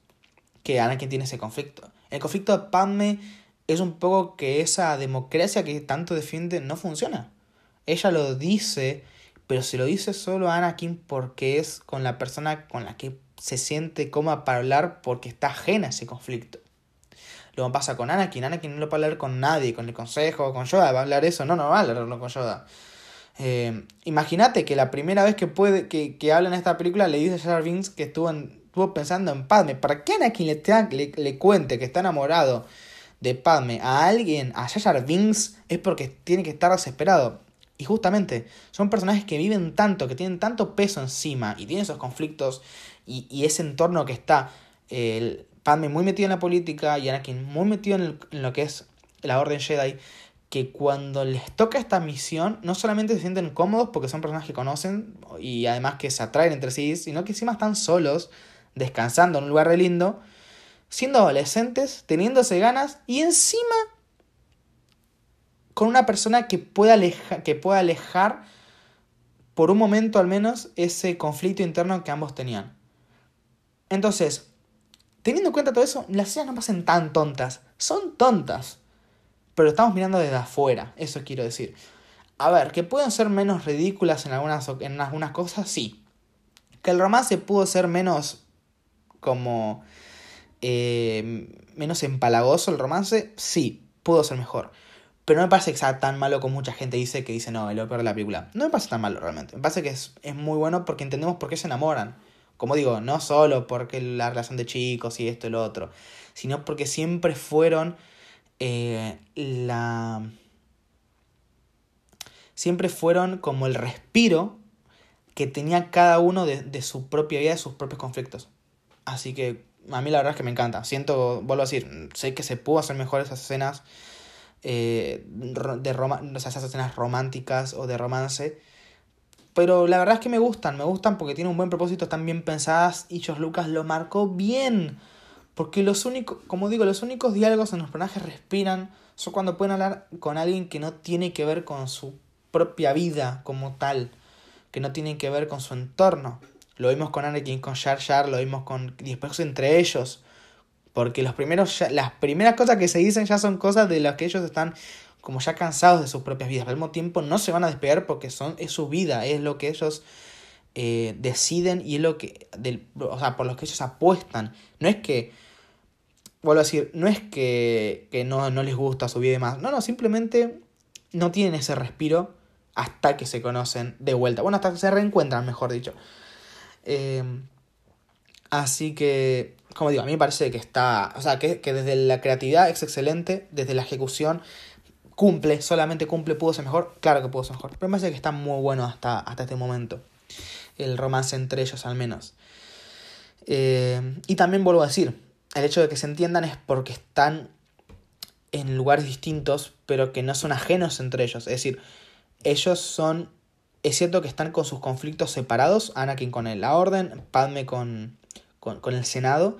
que Anakin tiene ese conflicto. El conflicto de Padme es un poco que esa democracia que tanto defiende no funciona. Ella lo dice, pero se lo dice solo a Anakin porque es con la persona con la que se siente cómoda para hablar porque está ajena a ese conflicto. Lo pasa con Anakin. Anakin no lo puede hablar con nadie, con el consejo, con Yoda. Va a hablar eso. No, no va a hablarlo con Yoda. Eh, Imagínate que la primera vez que puede que, que habla en esta película le dice a Jar que estuvo, estuvo pensando en Padme. ¿Para qué Anakin le, le, le cuente que está enamorado de Padme a alguien, a Jar Binks, es porque tiene que estar desesperado? Y justamente son personajes que viven tanto, que tienen tanto peso encima y tienen esos conflictos y, y ese entorno que está el Padme muy metido en la política y Anakin muy metido en, lo que es la Orden Jedi que cuando les toca esta misión no solamente se sienten cómodos porque son personas que conocen y además que se atraen entre sí, sino que encima están solos, descansando en un lugar re lindo, siendo adolescentes, teniéndose ganas y encima con una persona que pueda, que pueda alejar por un momento al menos ese conflicto interno que ambos tenían. Entonces, teniendo en cuenta todo eso, las escenas no pasen tan tontas, son tontas pero estamos mirando desde afuera, eso quiero decir. A ver, que pueden ser menos ridículas en algunas, en algunas cosas, sí. Que el romance pudo ser menos como... Eh, menos empalagoso el romance, sí, pudo ser mejor. Pero no me parece que sea tan malo como mucha gente dice que dice, no, es lo peor de la película. No me parece tan malo realmente. Me parece que es, es muy bueno porque entendemos por qué se enamoran. Como digo, no solo porque la relación de chicos y esto y lo otro, sino porque siempre fueron eh, la... Siempre fueron como el respiro que tenía cada uno de, su propia vida, de sus propios conflictos. Así que a mí la verdad es que me encanta. Siento, vuelvo a decir, sé que se pudo hacer mejor esas escenas eh, de roma esas escenas románticas o de romance. Pero la verdad es que me gustan, me gustan porque tienen un buen propósito, están bien pensadas y George Lucas lo marcó bien. Porque los únicos, como digo, los únicos diálogos en los personajes respiran son cuando pueden hablar con alguien que no tiene que ver con su propia vida como tal, que no tiene que ver con su entorno. Lo vimos con Anakin, con Jar Jar, lo vimos con y después entre ellos, porque los primeros las primeras cosas que se dicen ya son cosas de las que ellos están como ya cansados de sus propias vidas. Al mismo tiempo no se van a despegar porque es su vida, es lo que ellos eh, deciden y es lo que del, o sea, por lo que ellos apuestan. No es que vuelvo a decir, no es que, que no, no, les gusta su vida y demás. No, no, simplemente no tienen ese respiro hasta que se conocen de vuelta. Bueno, hasta que se reencuentran, mejor dicho. Em, así que, como digo, a mí me parece que está, o sea, que, que, desde la creatividad es excelente, desde la ejecución, cumple, solamente cumple, pudo ser mejor, claro que pudo ser mejor. Pero me parece que está muy bueno hasta, hasta este momento. El romance entre ellos al menos. Eh, y también vuelvo a decir, el hecho de que se entiendan es porque están en lugares distintos, pero que no son ajenos entre ellos. Es decir, ellos son... Es cierto que están con sus conflictos separados, Anakin con la Orden, Padme con, con, con el Senado,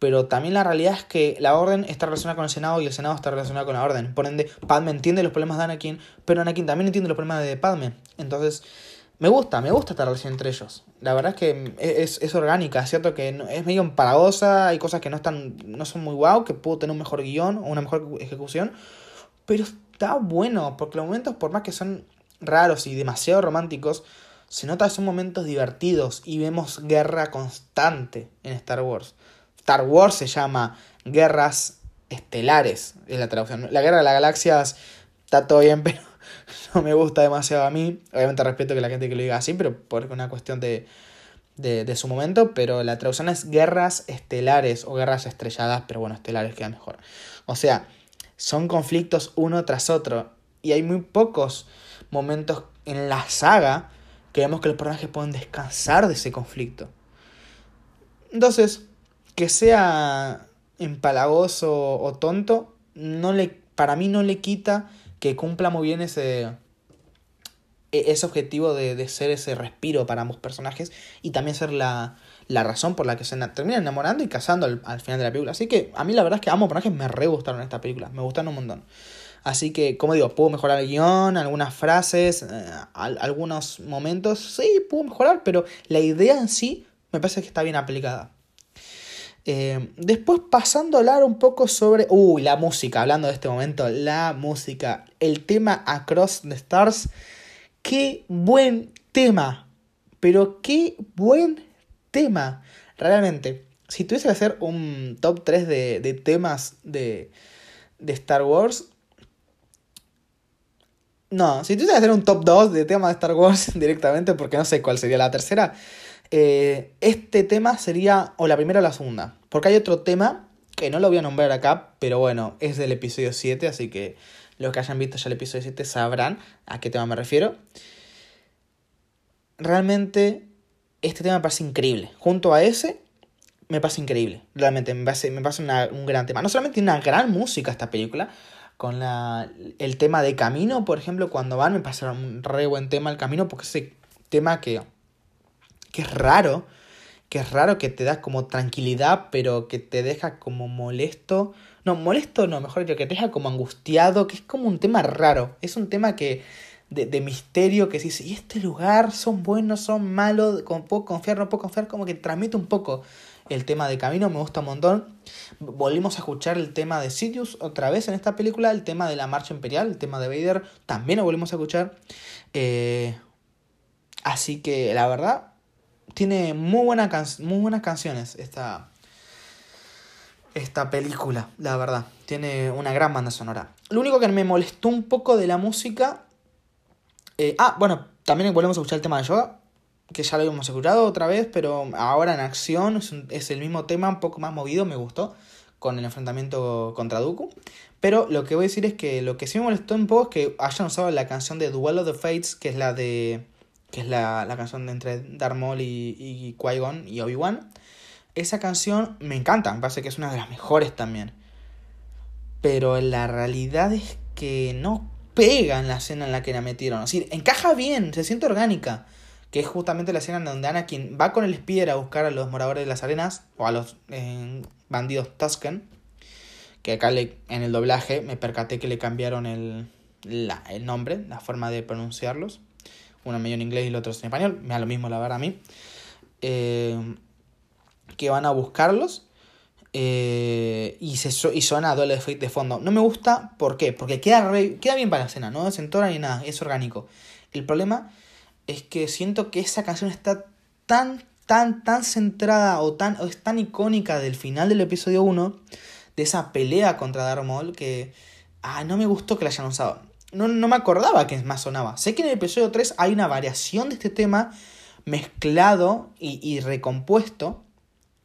pero también la realidad es que la orden está relacionada con el Senado y el Senado está relacionado con la orden. Por ende, Padme entiende los problemas de Anakin, pero Anakin también entiende los problemas de Padme. Entonces, me gusta, me gusta esta relación entre ellos. La verdad es que es, es orgánica, es cierto que es medio empalagosa, hay cosas que no están no son muy guau, que puedo tener un mejor guion o una mejor ejecución, pero está bueno, porque los momentos, por más que son raros y demasiado románticos, se nota que son momentos divertidos y vemos guerra constante en Star Wars. Star Wars se llama Guerras Estelares, es la traducción. La Guerra de las Galaxias está todo bien, pero no me gusta demasiado a mí. Obviamente respeto que la gente que lo diga así, pero por una cuestión de, de, de, su momento. Pero la traducción es Guerras Estelares o Guerras Estrelladas, pero bueno, Estelares queda mejor. O sea, son conflictos uno tras otro. Y hay muy pocos momentos en la saga que vemos que los personajes pueden descansar de ese conflicto. Entonces, que sea empalagoso o tonto, no le, para mí no le quita que cumpla muy bien ese, e, ese objetivo de, de ser ese respiro para ambos personajes y también ser la, la razón por la que se terminan enamorando y casando al, al, final de la película. Así que a mí la verdad es que ambos personajes me re gustaron en esta película, me gustaron un montón. Así que, como digo, puedo mejorar el guion, algunas frases, eh, algunos momentos, sí, puedo mejorar, pero la idea en sí me parece que está bien aplicada. Eh, después pasando a hablar un poco sobre... Uy, la música, hablando de este momento, la música, el tema Across the Stars. Qué buen tema, pero qué buen tema. Realmente, si tuviese que hacer un top 3 de, de temas de, de Star Wars... No, si tuviese que hacer un top 2 de temas de Star Wars directamente, porque no sé cuál sería la tercera, eh, este tema sería o la primera o la segunda. Porque hay otro tema que no lo voy a nombrar acá, pero bueno, es del episodio 7, así que los que hayan visto ya el episodio 7 sabrán a qué tema me refiero. Realmente este tema me parece increíble. Junto a ese, me parece increíble. Realmente me parece, me parece un gran tema. No solamente tiene una gran música esta película, con la, el tema de camino, por ejemplo, cuando van, me parece un re buen tema el camino, porque ese tema que que es raro, que es raro que te da como tranquilidad, pero que te deja como molesto. No, molesto no, mejor dicho, que te deja como angustiado, que es como un tema raro. Es un tema que de, de misterio que dice, ¿y este lugar son buenos, son malos? ¿Puedo confiar, no puedo confiar? Como que transmite un poco el tema de camino, me gusta un montón. Volvimos a escuchar el tema de Sidious otra vez en esta película, el tema de la marcha imperial, el tema de Vader, también lo volvimos a escuchar. Eh, así que la verdad, tiene muy, muy buenas canciones esta, esta película, la verdad. Tiene una gran banda sonora. Lo único que me molestó un poco de la música... Eh, ah, bueno, también volvemos a escuchar el tema de Yoga, que ya lo habíamos escuchado otra vez, pero ahora en acción es, el mismo tema, un poco más movido, me gustó, con el enfrentamiento contra Dooku. Pero lo que voy a decir es que lo que sí me molestó un poco es que hayan usado la canción de Duel of the Fates, que es la de que es la, la canción de entre Darth Maul y, y Qui-Gon y Obi-Wan. Esa canción me encanta, me parece que es una de las mejores también. Pero la realidad es que no pega en la escena en la que la metieron. Es decir, encaja bien, se siente orgánica. Que es justamente la escena en donde Anakin va con el Spear a buscar a los moradores de las arenas, o a los eh, bandidos Tusken. Que acá le, en el doblaje me percaté que le cambiaron el, la, el nombre, la forma de pronunciarlos uno medio en inglés y el otro en español, me da lo mismo la verdad a mí, eh, que van a buscarlos eh, y, se, y suena Duel Fate de fondo. No me gusta, ¿por qué? Porque queda, queda bien para la escena, no se entora ni nada, es orgánico. El problema es que siento que esa canción está tan, tan, tan centrada o, tan, o es tan icónica del final del episodio 1, de esa pelea contra Darth Maul, que ah, no me gustó que la hayan usado no, no me acordaba que más sonaba. Sé que en el episodio 3 hay una variación de este tema mezclado y, y recompuesto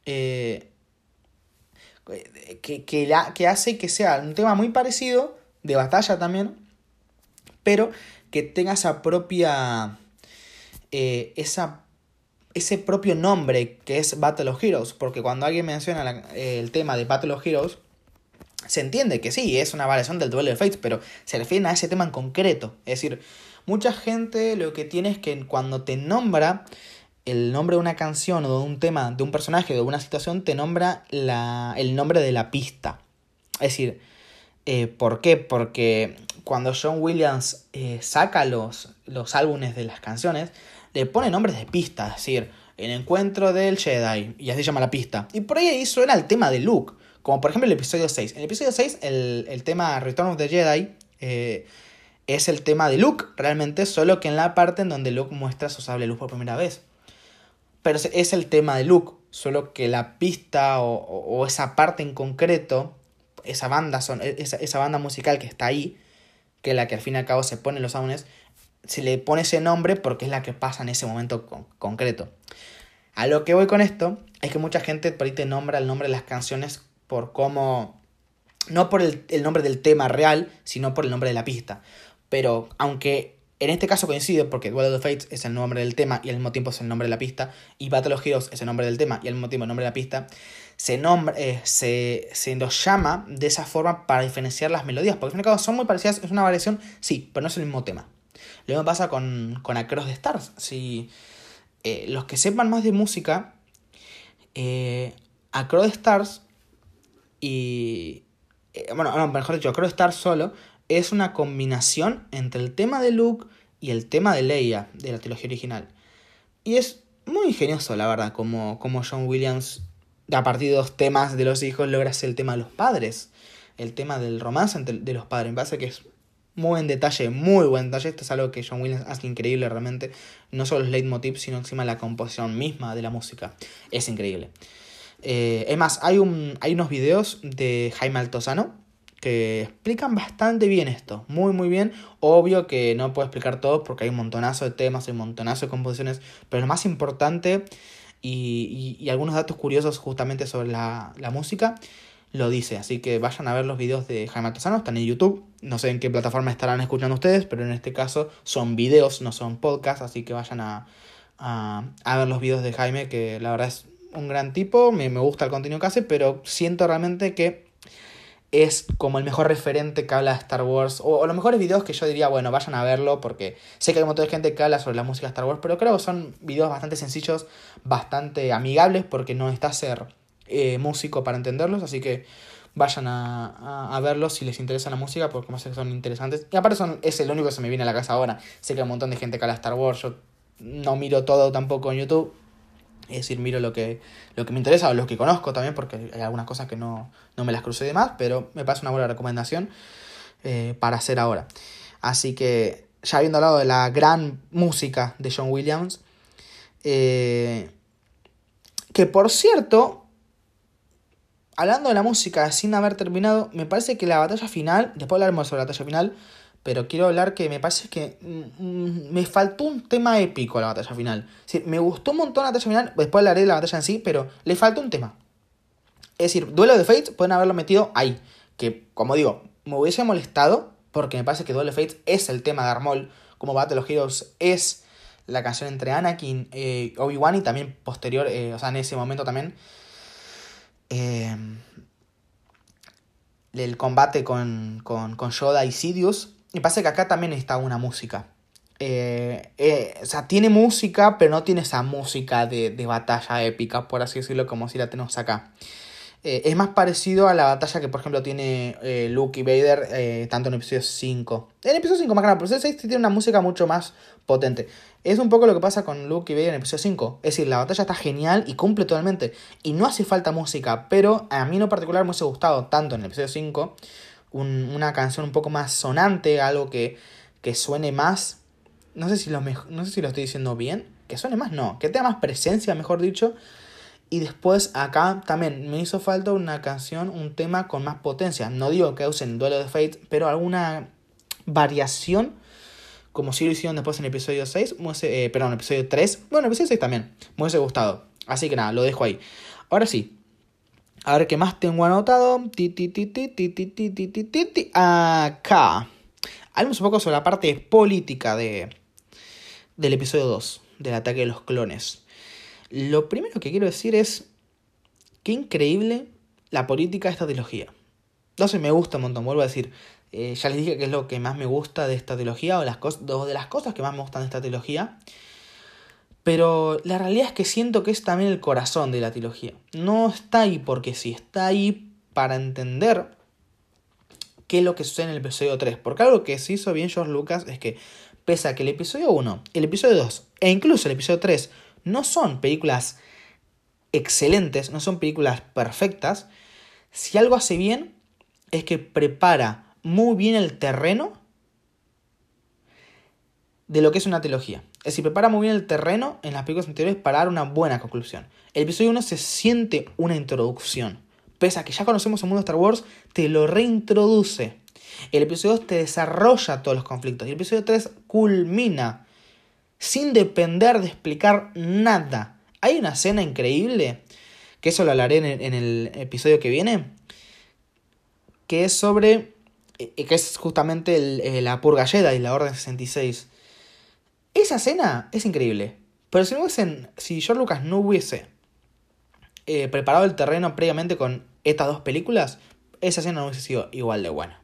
eh, que, que, la, que hace que sea un tema muy parecido, de batalla también, pero que tenga esa propia, eh, esa, ese propio nombre que es Battle of Heroes, porque cuando alguien menciona el tema de Battle of Heroes, se entiende que sí, es una variación del duelo de Fates, pero se refiere a ese tema en concreto. Es decir, mucha gente lo que tiene es que cuando te nombra el nombre de una canción o de un tema, de un personaje, de una situación, te nombra la, el nombre de la pista. Es decir, eh, ¿por qué? Porque cuando John Williams eh, saca los, los álbumes de las canciones, le pone nombres de pistas, es decir, el encuentro del Jedi, y así llama la pista. Y por ahí suena el tema de Luke, como por ejemplo el episodio 6. En el episodio 6, el, tema Return of the Jedi eh, es el tema de Luke, realmente, solo que en la parte en donde Luke muestra su sable luz por primera vez. Pero es el tema de Luke, solo que la pista o, esa parte en concreto, esa banda, son, esa, esa banda musical que está ahí, que es la que al fin y al cabo se pone en los álbumes, se le pone ese nombre porque es la que pasa en ese momento concreto. A lo que voy con esto es que mucha gente por ahí nombra el nombre de las canciones por cómo. No por el, nombre del tema real, sino por el nombre de la pista. Pero aunque en este caso coincide porque Duel of the Fates es el nombre del tema y al mismo tiempo es el nombre de la pista, y Battle of Heroes es el nombre del tema y al mismo tiempo el nombre de la pista, se, nombra, eh, se, se los llama de esa forma para diferenciar las melodías, porque al fin y son muy parecidas, es una variación, sí, pero no es el mismo tema. Lo mismo pasa con, con Across the Stars. Si eh, los que sepan más de música, eh, Across the Stars y... Eh, bueno, mejor dicho, Across the Stars solo es una combinación entre el tema de Luke y el tema de Leia de la trilogía original. Y es muy ingenioso, la verdad, como, como John Williams a partir de dos temas de los hijos logra hacer el tema de los padres. El tema del romance de los padres. Me parece que es muy en detalle, muy buen detalle. Esto es algo que John Williams hace increíble realmente. No solo los leitmotivs, sino encima la composición misma de la música. Es increíble. Eh, es más, hay, un, hay unos videos de Jaime Altozano que explican bastante bien esto, muy muy bien. Obvio que no puedo explicar todo porque hay un montonazo de temas, hay un montonazo de composiciones, pero lo más importante y, algunos datos curiosos justamente sobre la, música, lo dice. Así que vayan a ver los videos de Jaime Altozano, están en YouTube. No sé en qué plataforma estarán escuchando ustedes, pero en este caso son videos, no son podcasts, así que vayan a, a, ver los videos de Jaime, que la verdad es un gran tipo, me, me gusta el contenido que hace, pero siento realmente que es como el mejor referente que habla de Star Wars, o, los mejores videos que yo diría, bueno, vayan a verlo, porque sé que hay un montón de gente que habla sobre la música de Star Wars, pero creo que son videos bastante sencillos, bastante amigables, porque no está ser eh, músico para entenderlos, así que vayan a, a, verlos si les interesa la música, porque más que son interesantes. Y aparte son, es el único que se me viene a la casa ahora. Sé que hay un montón de gente que habla Star Wars, yo no miro todo tampoco en YouTube, es decir, miro lo que, lo que me interesa o lo que conozco también, porque hay algunas cosas que no, me las crucé de más, pero me parece una buena recomendación eh, para hacer ahora. Así que, ya habiendo hablado de la gran música de John Williams, eh, que por cierto, hablando de la música sin haber terminado, me parece que la batalla final, después hablaremos sobre la batalla final, pero quiero hablar que me parece que mm, mm, me faltó un tema épico a la batalla final. me gustó un montón la batalla final, después hablaré de la batalla en sí, pero le faltó un tema. Es decir, Duelo de Fates pueden haberlo metido ahí, que como digo, me hubiese molestado, porque me parece que Duelo de Fates es el tema de Armol, como Battle of Heroes es la canción entre Anakin, eh, Obi-Wan y también posterior, eh, o sea, en ese momento también, eh, el combate con, con, con Yoda y Sidious y pasa que acá también está una música. Eh, eh, o sea, tiene música, pero no tiene esa música de, de batalla épica, por así decirlo, como si la tenemos acá. Eh, es más parecido a la batalla que, por ejemplo, tiene Luke y Vader, tanto en el episodio 5. En el episodio 5 más grande, pero el episodio 6 tiene una música mucho más potente. Es un poco lo que pasa con Luke y Vader en episodio 5. Es decir, la batalla está genial y cumple totalmente. Y no hace falta música, pero a mí en particular me hubiese gustado tanto en el episodio 5 una canción un poco más sonante, algo que, que suene más. No sé, si lo no sé si lo estoy diciendo bien. Que suene más, no. Que tenga más presencia, mejor dicho. Y después acá también me hizo falta una canción, un tema con más potencia. No digo que usen Duelo de Fate, pero alguna variación, como si lo hicieron después en el episodio 6, eh, perdón, episodio 3, bueno, en el episodio 6 también, me hubiese gustado. Así que nada, lo dejo ahí. Ahora sí, A ver qué más tengo anotado. Acá. Hablemos un poco sobre la parte política de, del episodio 2, del ataque de los clones. Lo primero que quiero decir es qué increíble la política de esta trilogía. No sé, me gusta un montón, vuelvo a decir. Eh, ya les dije que es lo que más me gusta de esta trilogía, o las dos de las cosas que más me gustan de esta trilogía. Pero la realidad es que siento que es también el corazón de la trilogía. No está ahí porque sí, está ahí para entender qué es lo que sucede en el episodio 3. Porque algo que se hizo bien George Lucas es que, pese a que el episodio 1, el episodio 2 e incluso el episodio 3 no son películas excelentes, no son películas perfectas, si algo hace bien es que prepara muy bien el terreno de lo que es una trilogía. Es decir, prepara muy bien el terreno en las películas anteriores para dar una buena conclusión. El episodio 1 se siente una introducción pese a que ya conocemos el mundo de Star Wars, te lo reintroduce. El episodio 2 te desarrolla todos los conflictos. Y el episodio 3 culmina sin depender de explicar nada. Hay una escena increíble, que eso lo hablaré en el, episodio que viene, que es sobre, eh, que es justamente eh, la purga y la Orden 66. Esa escena es increíble. Pero si no hubiesen, si George Lucas no hubiese eh, preparado el terreno previamente con estas dos películas, esa escena no hubiese sido igual de buena.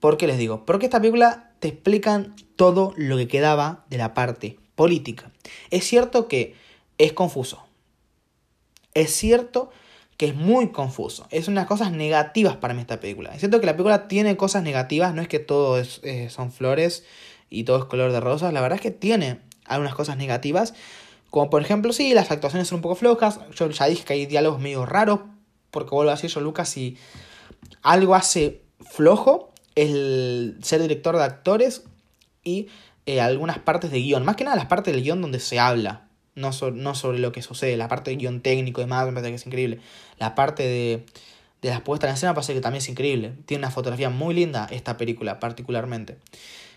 ¿Por qué les digo? Porque esta película te explican todo lo que quedaba de la parte política. Es cierto que es confuso. Es cierto que es muy confuso. Es unas cosas negativas para mí esta película. Es cierto que la película tiene cosas negativas, no es que todo eh, son flores y todo es color de rosas. La verdad es que tiene algunas cosas negativas, como por ejemplo, sí, las actuaciones son un poco flojas. Yo ya dije que hay diálogos medio raros. Porque vuelvo a decir yo, Lucas, si algo hace flojo, el ser director de actores y eh, algunas partes de guion. Más que nada las partes del guion donde se habla. No, no sobre lo que sucede. La parte del guion técnico y demás me parece que es increíble. La parte de, de las puestas en escena me parece que también es increíble. Tiene una fotografía muy linda esta película, particularmente.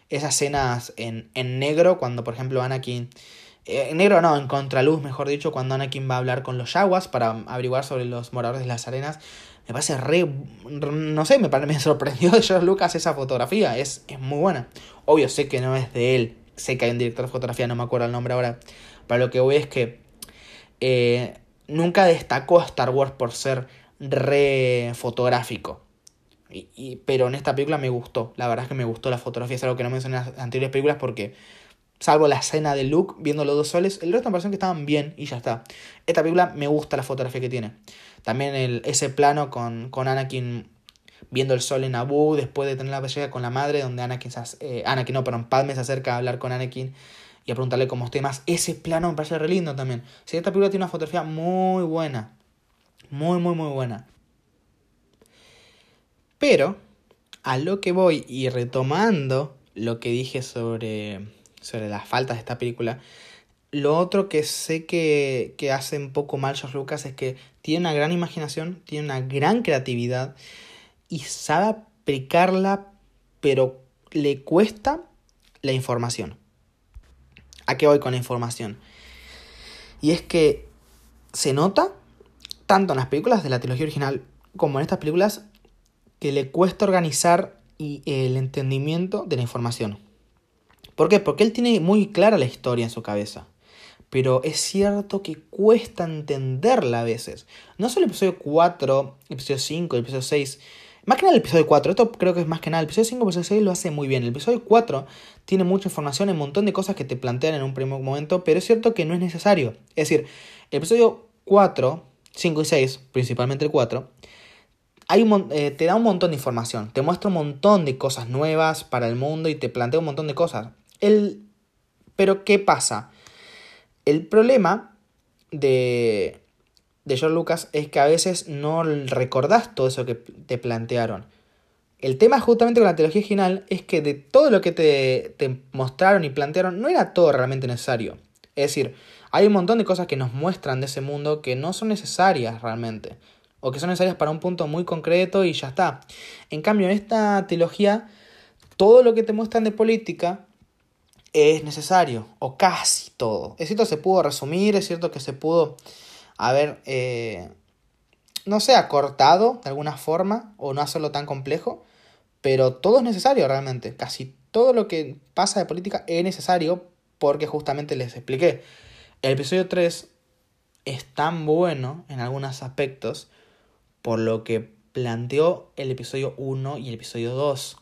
Esas escenas en, en negro, cuando por ejemplo Anakin eh, en negro no, en contraluz, mejor dicho, cuando Anakin va a hablar con los Yaguas para averiguar sobre los moradores de las arenas. Me parece re. No sé, me, me sorprendió de George Lucas esa fotografía. Es, es muy buena. Obvio, sé que no es de él. Sé que hay un director de fotografía, no me acuerdo el nombre ahora. Pero lo que voy es que. Eh, nunca destacó Star Wars por ser re fotográfico. Y, pero en esta película me gustó. La verdad es que me gustó la fotografía. Es algo que no mencioné en las anteriores películas porque Salvo la escena de Luke viendo los dos soles, el resto me pareció que estaban bien y ya está. Esta película me gusta la fotografía que tiene. También el, ese plano con, con Anakin viendo el sol en Abu, después de tener la pelea con la madre, donde Anakin, eh, Anakin no, perdón, Padme se acerca a hablar con Anakin y a preguntarle cómo esté más. Ese plano me parece re lindo también. Sí, esta película tiene una fotografía muy buena. Muy, muy, muy buena. Pero, a lo que voy y retomando lo que dije sobre sobre las faltas de esta película. Lo otro que sé que, que hace un poco mal George Lucas es que tiene una gran imaginación, tiene una gran creatividad y sabe aplicarla, pero le cuesta la información. ¿A qué voy con la información? Y es que se nota, tanto en las películas de la trilogía original como en estas películas, que le cuesta organizar y el entendimiento de la información. ¿Por qué? Porque él tiene muy clara la historia en su cabeza. Pero es cierto que cuesta entenderla a veces. No solo el episodio 4, el episodio 5, el episodio 6. Más que nada el episodio 4. Esto creo que es más que nada. El episodio 5 y el episodio 6 lo hace muy bien. El episodio 4 tiene mucha información, un montón de cosas que te plantean en un primer momento. Pero es cierto que no es necesario. Es decir, el episodio 4, 5 y 6, principalmente el 4, hay eh, te da un montón de información. Te muestra un montón de cosas nuevas para el mundo y te plantea un montón de cosas. El... Pero ¿qué pasa? El problema de, de George Lucas es que a veces no recordás todo eso que te plantearon. El tema justamente con la teología original es que de todo lo que te, te mostraron y plantearon no era todo realmente necesario. Es decir, hay un montón de cosas que nos muestran de ese mundo que no son necesarias realmente. O que son necesarias para un punto muy concreto y ya está. En cambio, en esta teología, todo lo que te muestran de política es necesario, o casi todo. Es cierto que se pudo resumir, es cierto que se pudo haber, eh, no sé, acortado de alguna forma o no hacerlo tan complejo, pero todo es necesario realmente. Casi todo lo que pasa de política es necesario porque justamente les expliqué. El episodio 3 es tan bueno en algunos aspectos por lo que planteó el episodio 1 y el episodio 2.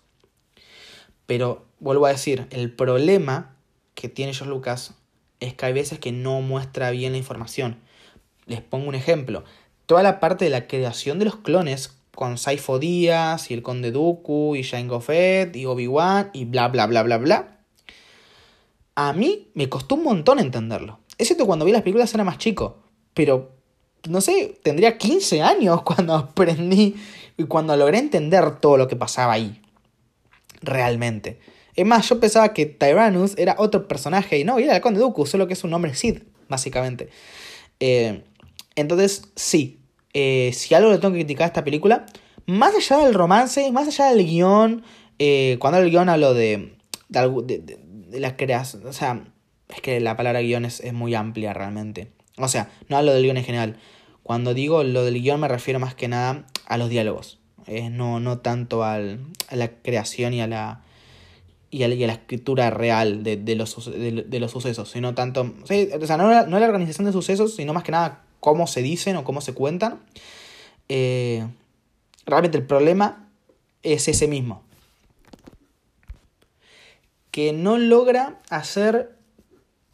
Pero vuelvo a decir, el problema que tiene George Lucas es que hay veces que no muestra bien la información. Les pongo un ejemplo. Toda la parte de la creación de los clones con Saifo Díaz y el Conde Dooku y Jango Fett y Obi-Wan y bla bla bla bla bla. A mí me costó un montón entenderlo. Es cierto, cuando vi las películas era más chico, pero no sé, tendría 15 años cuando aprendí y cuando logré entender todo lo que pasaba ahí. Realmente. Es más, yo pensaba que Tyrannus era otro personaje y no, era el Conde Dooku, solo que es un nombre Sid, básicamente. Eh, entonces, sí, eh, si algo le tengo que criticar a esta película, más allá del romance, más allá del guion, eh, cuando el guion hablo de, de, de, la creación, o sea, es que la palabra guion es, es, muy amplia realmente. O sea, no hablo del guion en general. Cuando digo lo del guion me refiero más que nada a los diálogos. no, no tanto al, a la creación y a la, y a, la escritura real de, de, los, de, los sucesos, sino tanto, o sea, no, no la organización de sucesos, sino más que nada cómo se dicen o cómo se cuentan. Eh, realmente el problema es ese mismo. Que no logra hacer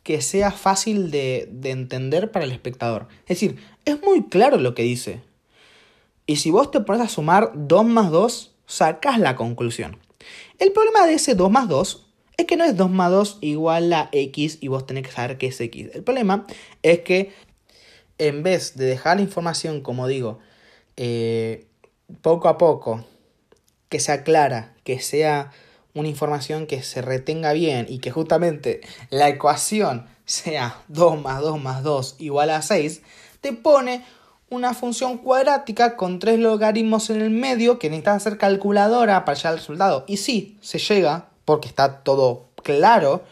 que sea fácil de, de, entender para el espectador. Es decir, es muy claro lo que dice. Y si vos te pones a sumar 2 más 2, sacas la conclusión. El problema de ese 2 más 2 es que no es 2 más 2 igual a x y vos tenés que saber qué es x. El problema es que en vez de dejar la información, como digo, eh, poco a poco, que sea clara, que sea una información que se retenga bien y que justamente la ecuación sea 2 más 2 más 2 igual a 6, te pone una función cuadrática con tres logaritmos en el medio que necesitas hacer calculadora para llegar al resultado. Y sí, se llega porque está todo claro,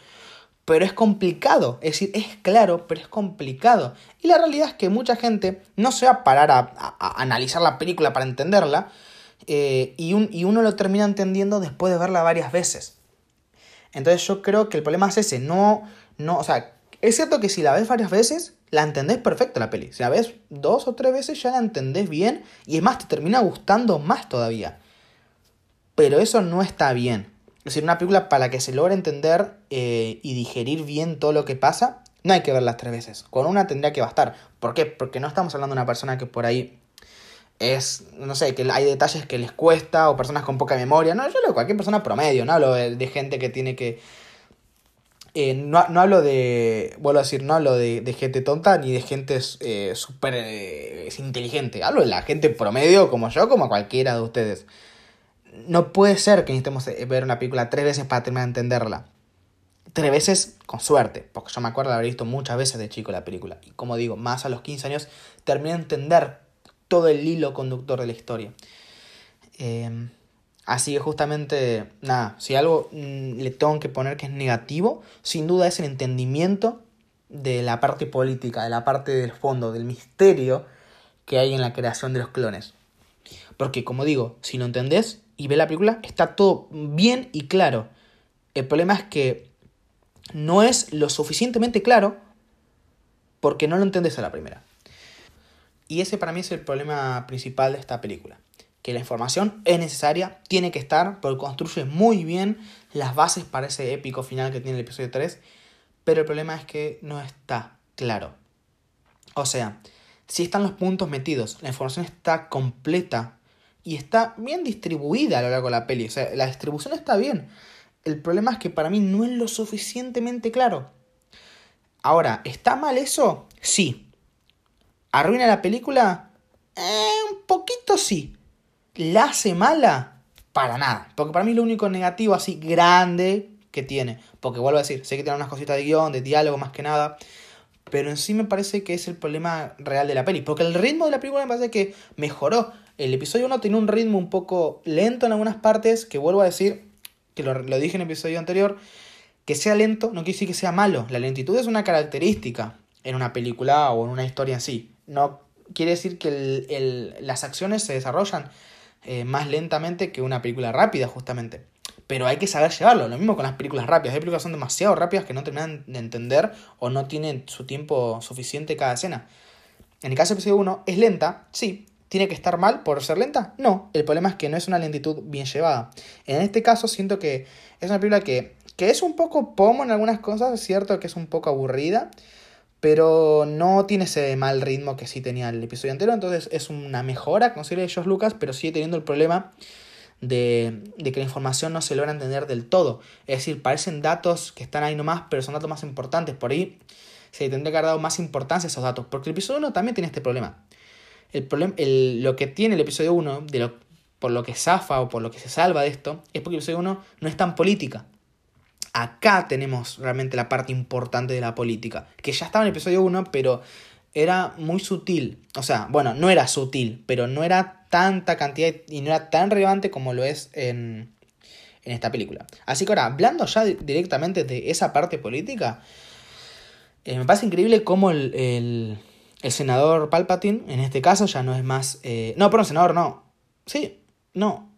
pero es complicado. Es decir, es claro, pero es complicado. Y la realidad es que mucha gente no se va a parar a, analizar la película para entenderla eh, y, y uno lo termina entendiendo después de verla varias veces. Entonces yo creo que el problema es ese, no, no, o sea, es cierto que si la ves varias veces, la entendés perfecto la peli. Si la ves dos o tres veces ya la entendés bien y es más, te termina gustando más todavía. Pero eso no está bien. Es decir, una película para que se logre entender eh, y digerir bien todo lo que pasa, no hay que verlas tres veces. Con una tendría que bastar. ¿Por qué? Porque no estamos hablando de una persona que por ahí es, no sé, que hay detalles que les cuesta o personas con poca memoria. No, yo hablo de cualquier persona promedio, no hablo de gente que tiene que eh, no, hablo de, vuelvo a decir, no hablo de, gente tonta ni de gente eh, súper eh, inteligente. Hablo de la gente promedio como yo, como cualquiera de ustedes. No puede ser que necesitemos ver una película tres veces para terminar de entenderla. Tres veces con suerte, porque yo me acuerdo de haber visto muchas veces de chico la película. Y como digo, más a los 15 años terminé de entender todo el hilo conductor de la historia. Así que justamente, nada, si algo mm, le tengo que poner que es negativo, sin duda es el entendimiento de la parte política, de la parte del fondo, del misterio que hay en la creación de los clones. Porque como digo, si lo entendés y ves la película, está todo bien y claro. El problema es que no es lo suficientemente claro porque no lo entendés a la primera. Y ese para mí es el problema principal de esta película que la información es necesaria, tiene que estar, porque construye muy bien las bases para ese épico final que tiene el episodio 3, pero el problema es que no está claro. O sea, si están los puntos metidos, la información está completa y está bien distribuida a lo largo de la peli, o sea, la distribución está bien. El problema es que para mí no es lo suficientemente claro. Ahora, ¿está mal eso? Sí. ¿Arruina la película? Eh, un poquito sí. ¿La hace mala? Para nada. Porque para mí lo único negativo así grande que tiene. Porque vuelvo a decir, sé que tiene unas cositas de guion, de diálogo más que nada. Pero en sí me parece que es el problema real de la peli. Porque el ritmo de la película me parece que mejoró. El episodio 1 tiene un ritmo un poco lento en algunas partes. Que vuelvo a decir, que lo, lo dije en el episodio anterior. Que sea lento no quiere decir que sea malo. La lentitud es una característica en una película o en una historia en sí. No quiere decir que las acciones se desarrollan eh, más lentamente que una película rápida, justamente. Pero hay que saber llevarlo. Lo mismo con las películas rápidas. Hay películas que son demasiado rápidas que no terminan de entender o no tienen su tiempo suficiente cada escena. En el caso de episodio 1, ¿es lenta? Sí. ¿Tiene que estar mal por ser lenta? No. El problema es que no es una lentitud bien llevada. En este caso siento que es una película que, que es un poco pomo en algunas cosas. Es cierto que es un poco aburrida pero no tiene ese mal ritmo que sí tenía el episodio anterior, entonces es una mejora con serie de Josh Lucas, pero sigue teniendo el problema de, de, que la información no se logra entender del todo. Es decir, parecen datos que están ahí nomás, pero son datos más importantes. Por ahí se tendría que haber dado más importancia a esos datos, porque el episodio 1 también tiene este problema. El problema el, lo que tiene el episodio 1, de lo, por lo que zafa o por lo que se salva de esto, es porque el episodio 1 no es tan política. Acá tenemos realmente la parte importante de la política, que ya estaba en el episodio 1, pero era muy sutil. O sea, bueno, no era sutil, pero no era tanta cantidad y no era tan relevante como lo es en, en esta película. Así que ahora, hablando ya directamente de esa parte política, eh, me parece increíble cómo el, el, senador Palpatine, en este caso, ya no es más... Eh, no, perdón, senador, no. Sí, no.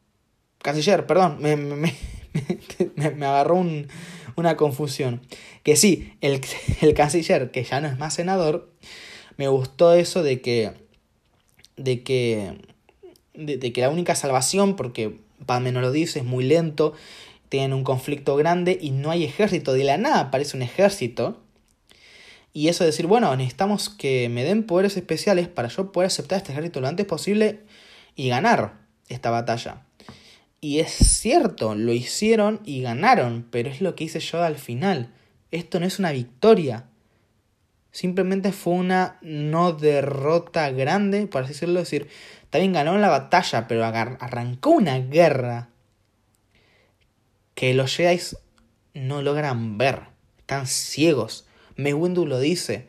Canciller, perdón. me, agarró una confusión. Que sí, el, el canciller, que ya no es más senador, me gustó eso de que. de que. de, que la única salvación, porque Padme no lo dice, es muy lento, tienen un conflicto grande y no hay ejército. De la nada aparece un ejército. Y eso de decir, bueno, necesitamos que me den poderes especiales para yo poder aceptar este ejército lo antes posible y ganar esta batalla. Y es cierto, lo hicieron y ganaron, pero es lo que hice yo al final. Esto no es una victoria. Simplemente fue una no derrota grande, por así decirlo. decir, también ganó la batalla, pero arrancó una guerra que los Jedi no logran ver. Están ciegos. Windu lo dice.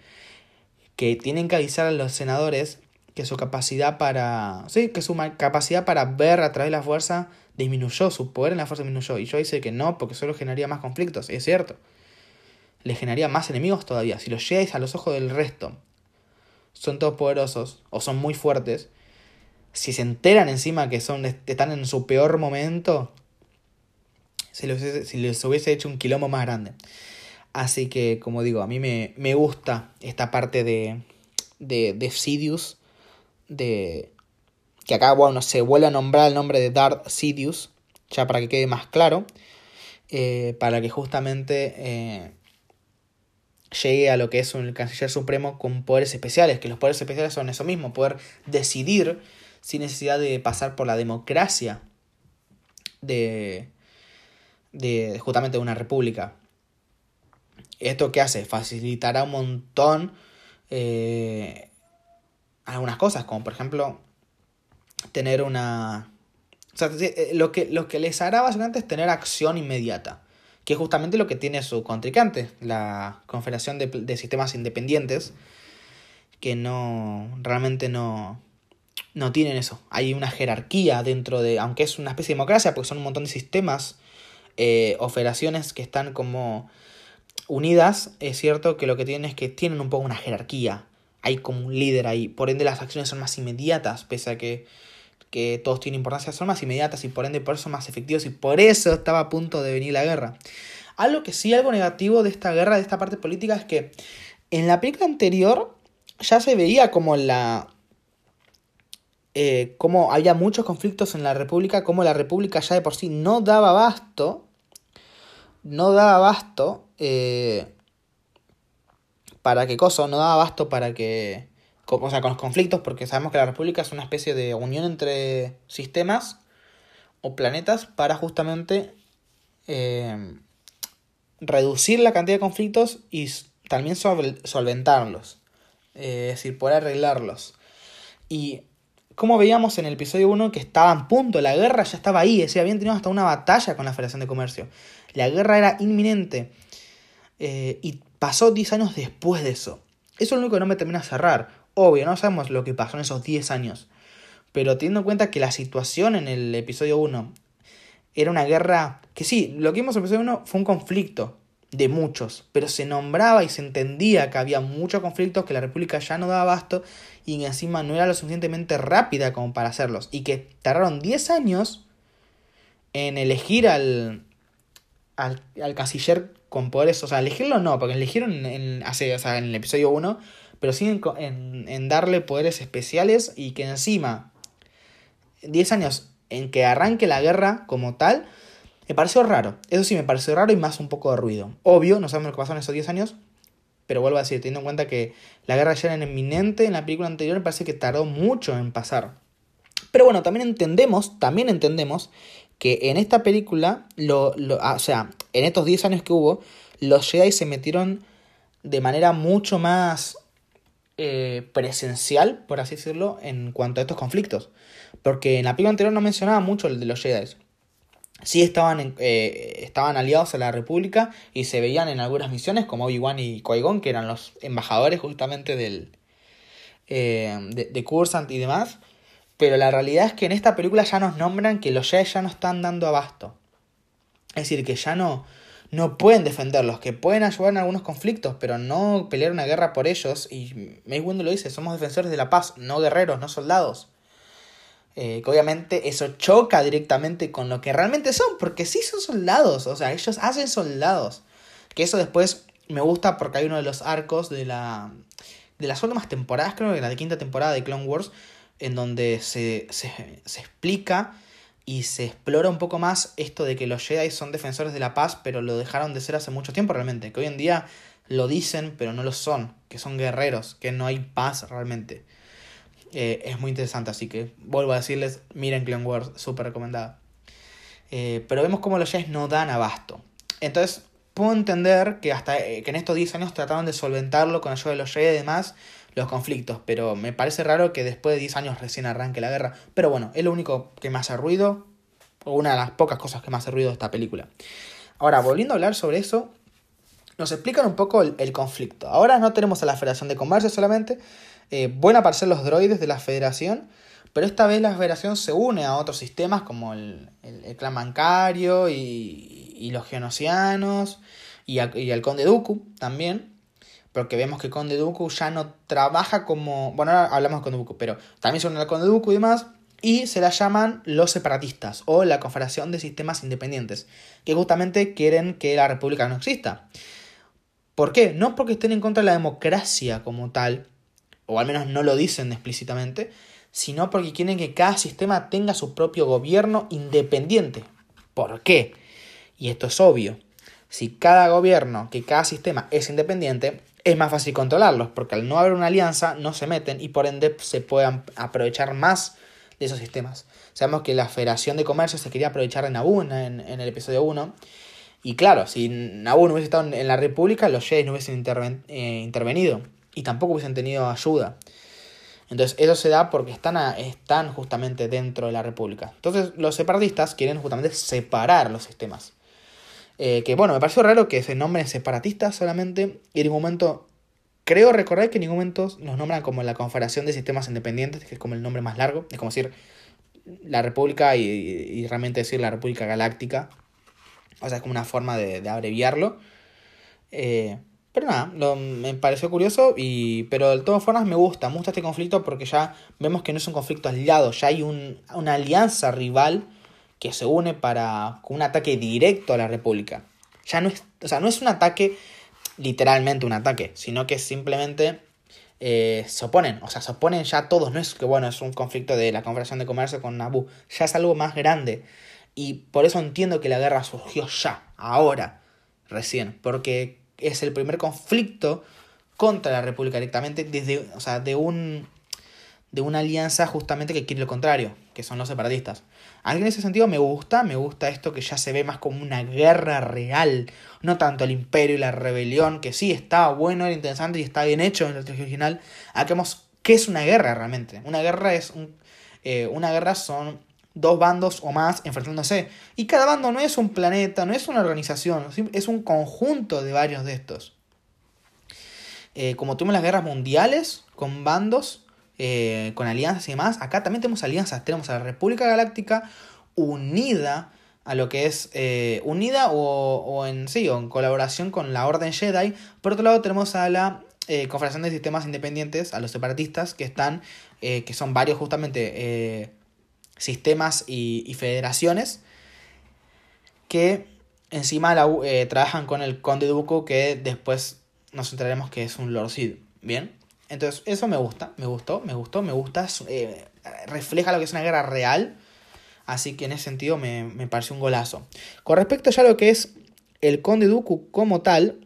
Que tienen que avisar a los senadores que su capacidad para. Sí, que su capacidad para ver a través de la fuerza disminuyó, su poder en la fuerza disminuyó. Y yo dice que no, porque solo generaría más conflictos. Es cierto. Le generaría más enemigos todavía. Si los Jedi a los ojos del resto son todos poderosos o son muy fuertes, si se enteran encima que son, están en su peor momento, si les, si les hubiese hecho un quilombo más grande. Así que, como digo, a mí me, me gusta esta parte de, de, de Sidious, de, que acá, bueno, se vuelve a nombrar el nombre de Darth Sidious, ya para que quede más claro, eh, para que justamente eh, llegue a lo que es un canciller supremo con poderes especiales, que los poderes especiales son eso mismo, poder decidir sin necesidad de pasar por la democracia de, de justamente una república. ¿Esto qué hace? Facilitará un montón eh, algunas cosas, como por ejemplo tener una... O sea, eh, lo que, lo que les hará básicamente es tener acción inmediata, que es justamente lo que tiene su contrincante, la Confederación de, Sistemas Independientes, que no, realmente no, no tienen eso. Hay una jerarquía dentro de, aunque es una especie de democracia, porque son un montón de sistemas eh, o federaciones que están como unidas, es cierto que lo que tienen es que tienen un poco una jerarquía. Hay como un líder ahí, por ende las acciones son más inmediatas, pese a que que todos tienen importancia, son más inmediatas y por ende por eso más efectivos y por eso estaba a punto de venir la guerra. Algo que sí, algo negativo de esta guerra, de esta parte política, es que en la película anterior ya se veía como la... Eh, como había muchos conflictos en la República, como la República ya de por sí no daba abasto, no daba abasto, eh, para qué cosa, no daba abasto para que o sea, con los conflictos, porque sabemos que la República es una especie de unión entre sistemas o planetas para justamente eh, reducir la cantidad de conflictos y también solventarlos, eh, es decir, poder arreglarlos. Y como veíamos en el episodio 1 que estaba en punto, la guerra ya estaba ahí, es decir, habían tenido hasta una batalla con la Federación de Comercio. La guerra era inminente. Eh, y pasó 10 años después de eso. Eso es lo único que no me termina de cerrar. Obvio, no sabemos lo que pasó en esos 10 años. Pero teniendo en cuenta que la situación en el episodio 1 era una guerra que sí, lo que vimos en el episodio 1 fue un conflicto. de muchos, pero se nombraba y se entendía que había muchos conflictos, que la República ya no daba abasto y encima no era lo suficientemente rápida como para hacerlos. Y que tardaron 10 años en elegir al, al, al canciller con poderes, o sea, elegirlo no, porque eligieron en, hace, o sea, en el episodio 1, pero sí en, en, darle poderes especiales y que encima 10 años en que arranque la guerra como tal, me pareció raro. Eso sí, me pareció raro y más un poco de ruido. Obvio, no sabemos lo que pasó en esos 10 años, pero vuelvo a decir, teniendo en cuenta que la guerra ya era inminente en la película anterior, me parece que tardó mucho en pasar. Pero bueno, también entendemos, también entendemos que en esta película, lo, lo, ah, o sea, en estos 10 años que hubo, los Jedi se metieron de manera mucho más eh, presencial, por así decirlo, en cuanto a estos conflictos. Porque en la película anterior no mencionaba mucho el de los Jedi. Sí estaban, eh, estaban aliados a la República y se veían en algunas misiones como Obi-Wan y Qui-Gon, que eran los embajadores justamente del, eh, de, de Cursant y demás. Pero la realidad es que en esta película ya nos nombran que los Jedi ya no están dando abasto. Es decir, que ya no, no pueden defenderlos, que pueden ayudar en algunos conflictos, pero no pelear una guerra por ellos. Y Windu lo dice, somos defensores de la paz, no guerreros, no soldados. Eh, que obviamente eso choca directamente con lo que realmente son, porque sí son soldados, o sea, ellos hacen soldados. Que eso después me gusta porque hay uno de los arcos de la de las últimas temporadas, creo que la quinta temporada de Clone Wars, en donde se, se, se explica y se explora un poco más esto de que los Jedi son defensores de la paz, pero lo dejaron de ser hace mucho tiempo realmente, que hoy en día lo dicen, pero no lo son, que son guerreros, que no hay paz realmente. Eh, es muy interesante, así que vuelvo a decirles, miren Clone Wars, súper recomendada. Eh, pero vemos como los Jedi no dan abasto. Entonces, puedo entender que hasta eh, que en estos 10 años trataron de solventarlo con ayuda de los Jedi y demás, los conflictos, pero me parece raro que después de 10 años recién arranque la guerra. Pero bueno, es lo único que me hace ruido, o una de las pocas cosas que me hace ruido de esta película. Ahora, volviendo a hablar sobre eso, nos explican un poco el, conflicto. Ahora no tenemos a la Federación de Comercio solamente, eh, van a aparecer los droides de la Federación, pero esta vez la Federación se une a otros sistemas como el, el, clan bancario y, y los genocianos y, y el conde Dooku también porque vemos que Conde Dooku ya no trabaja como. Bueno, ahora hablamos de Conde Dooku, pero también son el Conde Dooku y demás. Y se la llaman los separatistas o la Confederación de Sistemas Independientes, que justamente quieren que la República no exista. ¿Por qué? No porque estén en contra de la democracia como tal, o al menos no lo dicen explícitamente, sino porque quieren que cada sistema tenga su propio gobierno independiente. ¿Por qué? Y esto es obvio. Si cada gobierno, que cada sistema es independiente, es más fácil controlarlos, porque al no haber una alianza no se meten y por ende se puedan aprovechar más de esos sistemas. Sabemos que la Federación de Comercio se quería aprovechar de Naboo en, el episodio 1. Y claro, si Naboo no hubiese estado en la República, los Jedi no hubiesen eh, intervenido y tampoco hubiesen tenido ayuda. Entonces eso se da porque están, están justamente dentro de la República. Entonces los separatistas quieren justamente separar los sistemas. Eh, que bueno, me pareció raro que se nombren separatistas solamente. Y en ningún momento, creo recordar que en ningún momento nos nombran como la Confederación de Sistemas Independientes, que es como el nombre más largo. Es como decir la República y, realmente decir la República Galáctica. O sea, es como una forma de, abreviarlo. Eh, pero nada, me pareció curioso, y, pero de todas formas me gusta, me gusta este conflicto porque ya vemos que no es un conflicto aislado, ya hay un, una alianza rival que se une para un ataque directo a la República. Ya no es, o sea, no es un ataque literalmente un ataque, sino que simplemente eh, se oponen, o sea, se oponen ya todos, no es que bueno, es un conflicto de la Confederación de Comercio con Naboo, ya es algo más grande. Y por eso entiendo que la guerra surgió ya, ahora, recién, porque es el primer conflicto contra la República directamente desde, o sea, de un de una alianza justamente que quiere lo contrario, que son los separatistas. A en ese sentido me gusta, me gusta esto que ya se ve más como una guerra real, no tanto el imperio y la rebelión, que sí está bueno, era interesante y está bien hecho en la trilogía original. Aquí vemos qué es una guerra realmente. Una guerra es un, eh, una guerra son dos bandos o más enfrentándose. Y cada bando no es un planeta, no es una organización, es un conjunto de varios de estos. Eh, como tuvimos las guerras mundiales con bandos, eh, con alianzas y demás. Acá también tenemos alianzas. Tenemos a la República Galáctica unida a lo que es eh, unida o, en sí, o en colaboración con la Orden Jedi. Por otro lado tenemos a la eh, Confederación de Sistemas Independientes, a los separatistas, que están, que son varios justamente sistemas y, federaciones, que encima trabajan con el Conde Duco, que después nos enteraremos que es un Lord Sid. Bien, entonces eso me gusta, me gustó, me gustó, me gusta, refleja lo que es una guerra real Así que en ese sentido me, me pareció un golazo. Con respecto ya a lo que es el Conde Dooku como tal.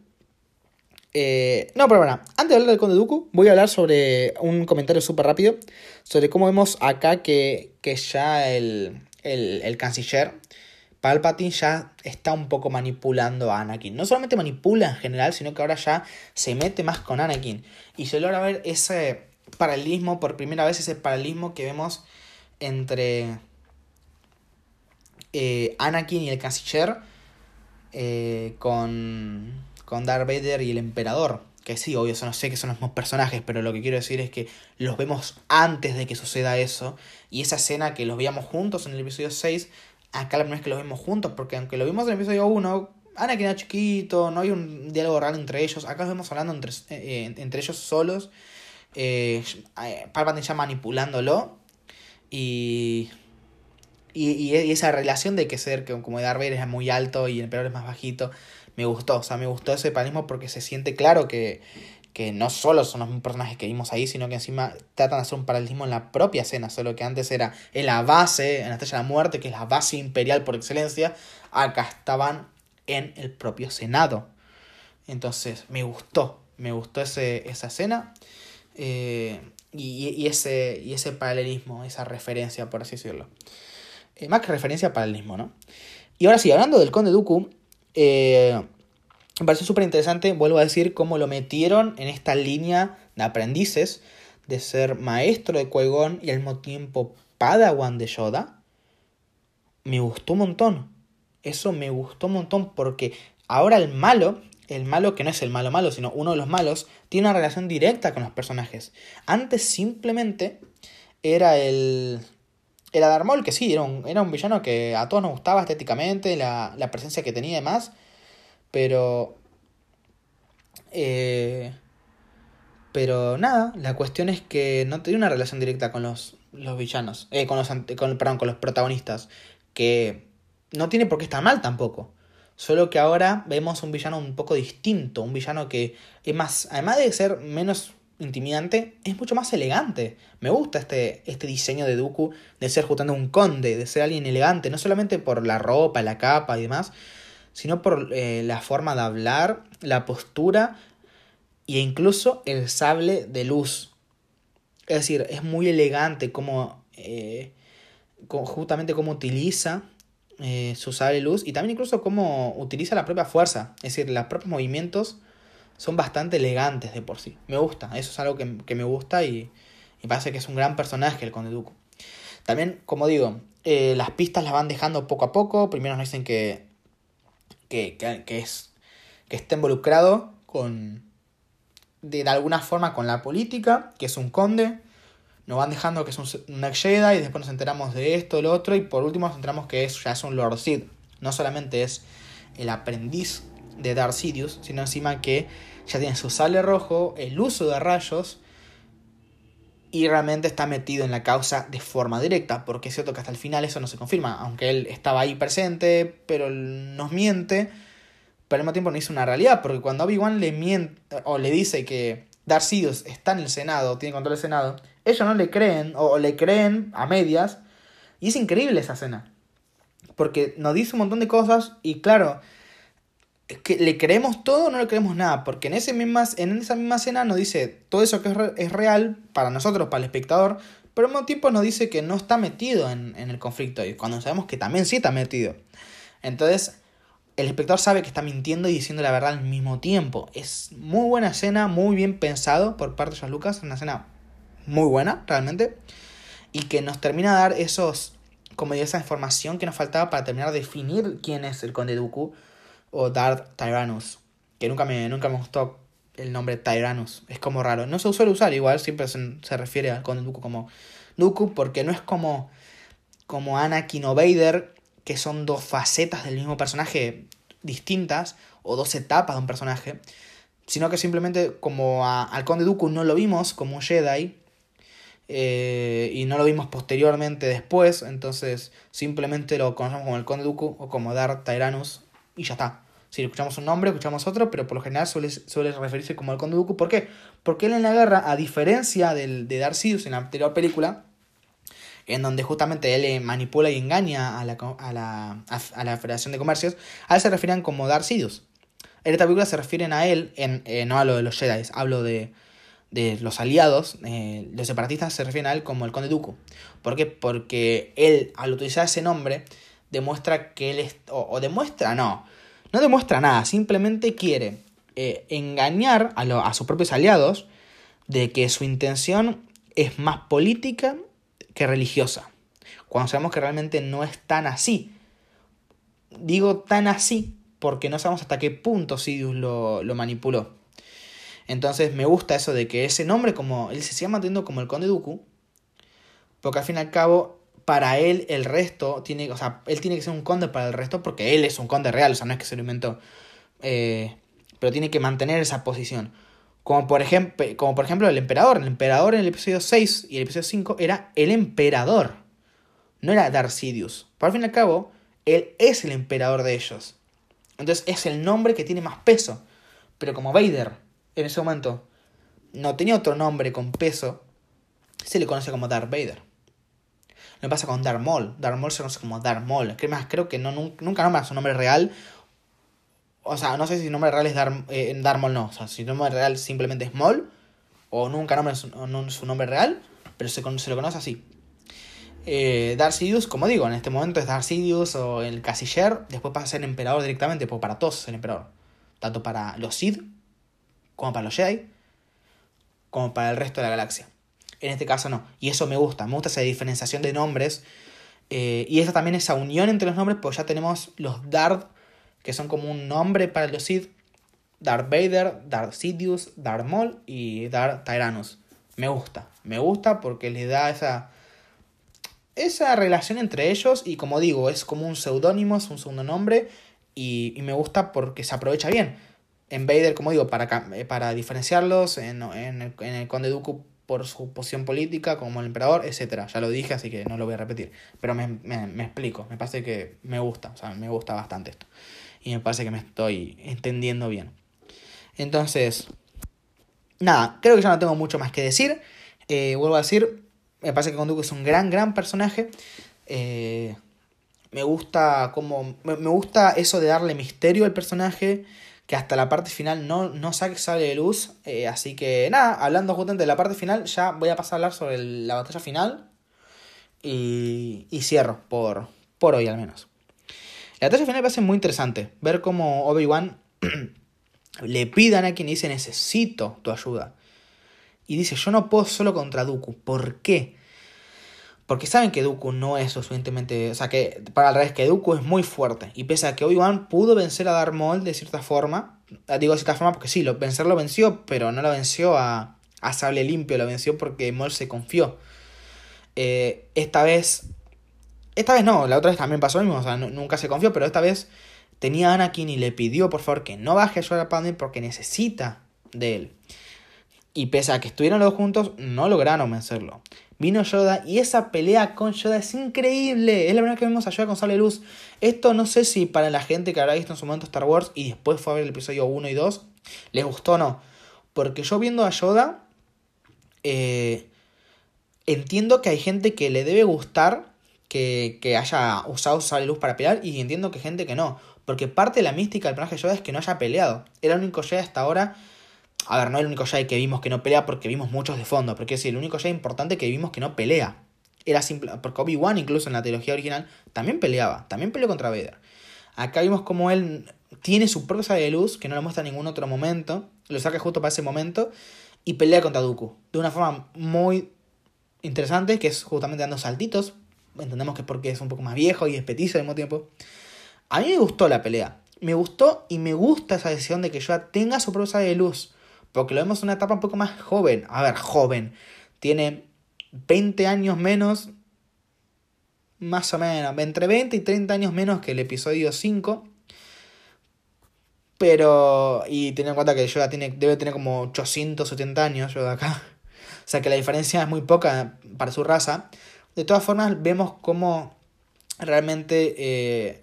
Eh, no, pero bueno, antes de hablar del Conde Dooku, voy a hablar sobre un comentario súper rápido. Sobre cómo vemos acá que, ya el, el, canciller Palpatine ya está un poco manipulando a Anakin. No solamente manipula en general, sino que ahora ya se mete más con Anakin. Y se logra ver ese paralelismo, por primera vez ese paralelismo que vemos entre eh, Anakin y el canciller eh, con, con Darth Vader y el emperador. Que sí, obvio, no sé que son los mismos personajes, pero lo que quiero decir es que los vemos antes de que suceda eso. Y esa escena que los veíamos juntos en el episodio 6, acá la primera vez que los vemos juntos, porque aunque lo vimos en el episodio 1, Anakin era chiquito, no hay un diálogo real entre ellos. Acá los vemos hablando entre, eh, entre ellos solos. Eh, Palpatine ya manipulándolo. Y y, esa relación de que ser como Darth Vader es muy alto y el emperador es más bajito, me gustó. O sea, me gustó ese panismo porque se siente claro que, que no solo son los personajes que vimos ahí, sino que encima tratan de hacer un paralelismo en la propia escena. Solo que antes era en la base, en la Estrella de la Muerte, que es la base imperial por excelencia. Acá estaban en el propio Senado. Entonces, me gustó. Me gustó ese, esa escena. Eh, y, y, ese, y ese paralelismo, esa referencia, por así decirlo. Eh, más que referencia para el mismo, ¿no? Y ahora sí, hablando del Conde Dooku, eh, me pareció súper interesante, vuelvo a decir, cómo lo metieron en esta línea de aprendices, de ser maestro de qui y al mismo tiempo padawan de Yoda. Me gustó un montón. Eso me gustó un montón porque ahora el malo, el malo que no es el malo malo, sino uno de los malos, tiene una relación directa con los personajes. Antes simplemente era el, el Darth que sí, era un, era un villano que a todos nos gustaba estéticamente, la, presencia que tenía y demás. Pero. Eh, pero nada, la cuestión es que no tenía una relación directa con los, los villanos. Eh, con los, con, perdón, con los protagonistas. Que no tiene por qué estar mal tampoco. Solo que ahora vemos un villano un poco distinto. Un villano que es más. Además de ser menos intimidante, es mucho más elegante. Me gusta este, este diseño de Dooku de ser justamente un conde, de ser alguien elegante, no solamente por la ropa, la capa y demás, sino por eh, la forma de hablar, la postura e incluso el sable de luz. Es decir, es muy elegante como, eh, justamente cómo utiliza eh, su sable de luz y también incluso cómo utiliza la propia fuerza, es decir, los propios movimientos son bastante elegantes de por sí. Me gusta, eso es algo que, me gusta y, y, parece que es un gran personaje el Conde Dooku. También, como digo, las pistas las van dejando poco a poco. Primero nos dicen que, que, que, es, que está involucrado con, de, alguna forma con la política, que es un conde. Nos van dejando que es un, un y después nos enteramos de esto, lo otro. Y por último nos enteramos que es, ya es un Lord Sid. No solamente es el aprendiz de Darth Sidious, sino encima que ya tiene su sale rojo, el uso de rayos y realmente está metido en la causa de forma directa, porque es cierto que hasta el final eso no se confirma, aunque él estaba ahí presente, pero nos miente, pero al mismo tiempo no dice una realidad, porque cuando Obi-Wan le miente o le dice que Darth Sidious está en el Senado, tiene control del Senado, ellos no le creen o le creen a medias, y es increíble esa escena, porque nos dice un montón de cosas y claro, que le creemos todo o no le creemos nada, porque en, ese misma, en esa misma escena nos dice todo eso que es, real para nosotros, para el espectador, pero al mismo tiempo nos dice que no está metido en, el conflicto, y cuando sabemos que también sí está metido. Entonces, el espectador sabe que está mintiendo y diciendo la verdad al mismo tiempo. Es muy buena escena, muy bien pensado por parte de George Lucas, una escena muy buena, realmente, y que nos termina de dar esos, como esa información que nos faltaba para terminar de definir quién es el Conde Dooku o Darth Tyrannus, que nunca me, nunca me gustó el nombre Tyrannus, es como raro. No se suele usar igual, siempre se, refiere al Conde Dooku como Dooku, porque no es como, como Anakin o Vader, que son dos facetas del mismo personaje distintas, o dos etapas de un personaje, sino que simplemente como al Conde Dooku no lo vimos como Jedi, eh, y no lo vimos posteriormente después, entonces simplemente lo conocemos como el Conde Dooku o como Darth Tyrannus y ya está. Si escuchamos un nombre, escuchamos otro, pero por lo general suele, suele referirse como el Conde Dooku. ¿Por qué? Porque él en la guerra, a diferencia del, de Darth Sidious en la anterior película, en donde justamente él manipula y engaña a la, a la, a, la Federación de Comercios, a él se refieren como Darth Sidious. En esta película se refieren a él, en, eh, no hablo de los Jedi, hablo de, de los aliados, eh, los separatistas se refieren a él como el Conde Dooku. ¿Por qué? Porque él, al utilizar ese nombre, demuestra que él es. O, demuestra, no. No demuestra nada, simplemente quiere eh, engañar a, a sus propios aliados de que su intención es más política que religiosa. Cuando sabemos que realmente no es tan así. Digo tan así porque no sabemos hasta qué punto Sidious lo, lo manipuló. Entonces me gusta eso de que ese nombre, como él se siga manteniendo como el Conde Dooku, porque al fin y al cabo, para él el resto tiene, o sea, él tiene que ser un conde para el resto porque él es un conde real, o sea, no es que se lo inventó. Eh, pero tiene que mantener esa posición. Como por, ejemplo, como por ejemplo el emperador. El emperador en el episodio 6 y el episodio 5 era el emperador. No era Darth Sidious. Fin y al cabo, él es el emperador de ellos. Entonces es el nombre que tiene más peso. Pero como Vader en ese momento no tenía otro nombre con peso, se le conoce como Darth Vader. Lo pasa con Darth Maul. Darth Maul se conoce como Darth Maul. más, creo que no, nunca nombra su nombre real. O sea, no sé si su nombre real es Darth, eh, Darth no. O sea, si su nombre real simplemente es Maul. O nunca nombra su, su nombre real. Pero se, se lo conoce así. Eh, Darth Sidious, como digo, en este momento es Darth Sidious o el Casiller. Después pasa a ser emperador directamente. Porque para todos es el emperador. Tanto para los Sith como para los Jedi, como para el resto de la galaxia. En este caso no. Y eso me gusta. Me gusta esa diferenciación de nombres. Eh, y esa también esa unión entre los nombres, pues ya tenemos los Darth, que son como un nombre para los Sith. Darth Vader, Darth Sidious, Darth Maul y Darth Tyrannus. Me gusta. Me gusta porque les da esa, esa relación entre ellos. Y como digo, es como un seudónimo, es un segundo nombre. Y, me gusta porque se aprovecha bien en Vader, como digo, para, eh, para diferenciarlos, en, en el Conde Dooku por su posición política, como el emperador, etc. Ya lo dije, así que no lo voy a repetir. Pero me, me, explico, me parece que me gusta, o sea, me gusta bastante esto. Y me parece que me estoy entendiendo bien. Entonces, nada, creo que ya no tengo mucho más que decir. Eh, vuelvo a decir, me parece que Conde Dooku es un gran, gran personaje. Eh, me gusta como. Me, me gusta eso de darle misterio al personaje que hasta la parte final no, no sale de luz. Eh, así que nada, hablando justamente de la parte final, ya voy a pasar a hablar sobre la batalla final. Y, y cierro, por, por hoy al menos. La batalla final me parece muy interesante. Ver cómo Obi-Wan le pide a Anakin y dice necesito tu ayuda. Y dice yo no puedo solo contra Dooku. ¿Por qué? Porque saben que Dooku no es suficientemente. O sea, que para el revés, que Dooku es muy fuerte. Y pese a que Obi-Wan pudo vencer a Darth Maul de cierta forma. Ah, digo de cierta forma porque sí, lo, vencerlo venció, pero no lo venció a, a sable limpio, lo venció porque Maul se confió. Eh, esta vez. Esta vez no, la otra vez también pasó lo mismo, o sea, nunca se confió, pero esta vez tenía a Anakin y le pidió por favor que no baje a Padme porque necesita de él. Y pese a que estuvieron los dos juntos, no lograron vencerlo. Vino Yoda y esa pelea con Yoda es increíble. Es la primera que vemos a Yoda con sable luz. Esto no sé si para la gente que habrá visto en su momento Star Wars y después fue a ver el episodio 1 y 2, les gustó o no. Porque yo viendo a Yoda, eh, entiendo que hay gente que le debe gustar que, que haya usado sable luz para pelear y entiendo que hay gente que no. Porque parte de la mística del personaje de Yoda es que no haya peleado. Era el único Jedi hasta ahora a ver, no es el único Jedi que vimos que no pelea porque vimos muchos de fondo, pero quiero decir, el único Jedi importante que vimos que no pelea. Era simple, porque Obi-Wan incluso en la trilogía original también peleaba, también peleó contra Vader. Acá vimos como él tiene su propia de luz, que no lo muestra en ningún otro momento, lo saca justo para ese momento, y pelea contra Dooku. De una forma muy interesante, que es justamente dando saltitos. Entendemos que es porque es un poco más viejo y es petizo al mismo tiempo. A mí me gustó la pelea. Me gustó y me gusta esa decisión de que Yoda tenga su propia de luz. Porque lo vemos en una etapa un poco más joven. A ver, joven. Tiene 20 años menos. más o menos, entre 20 y 30 años menos que el episodio 5. Pero, y teniendo en cuenta que Yoda tiene, debe tener como 870 años, Yoda acá. O sea que la diferencia es muy poca para su raza. De todas formas, vemos cómo realmente eh,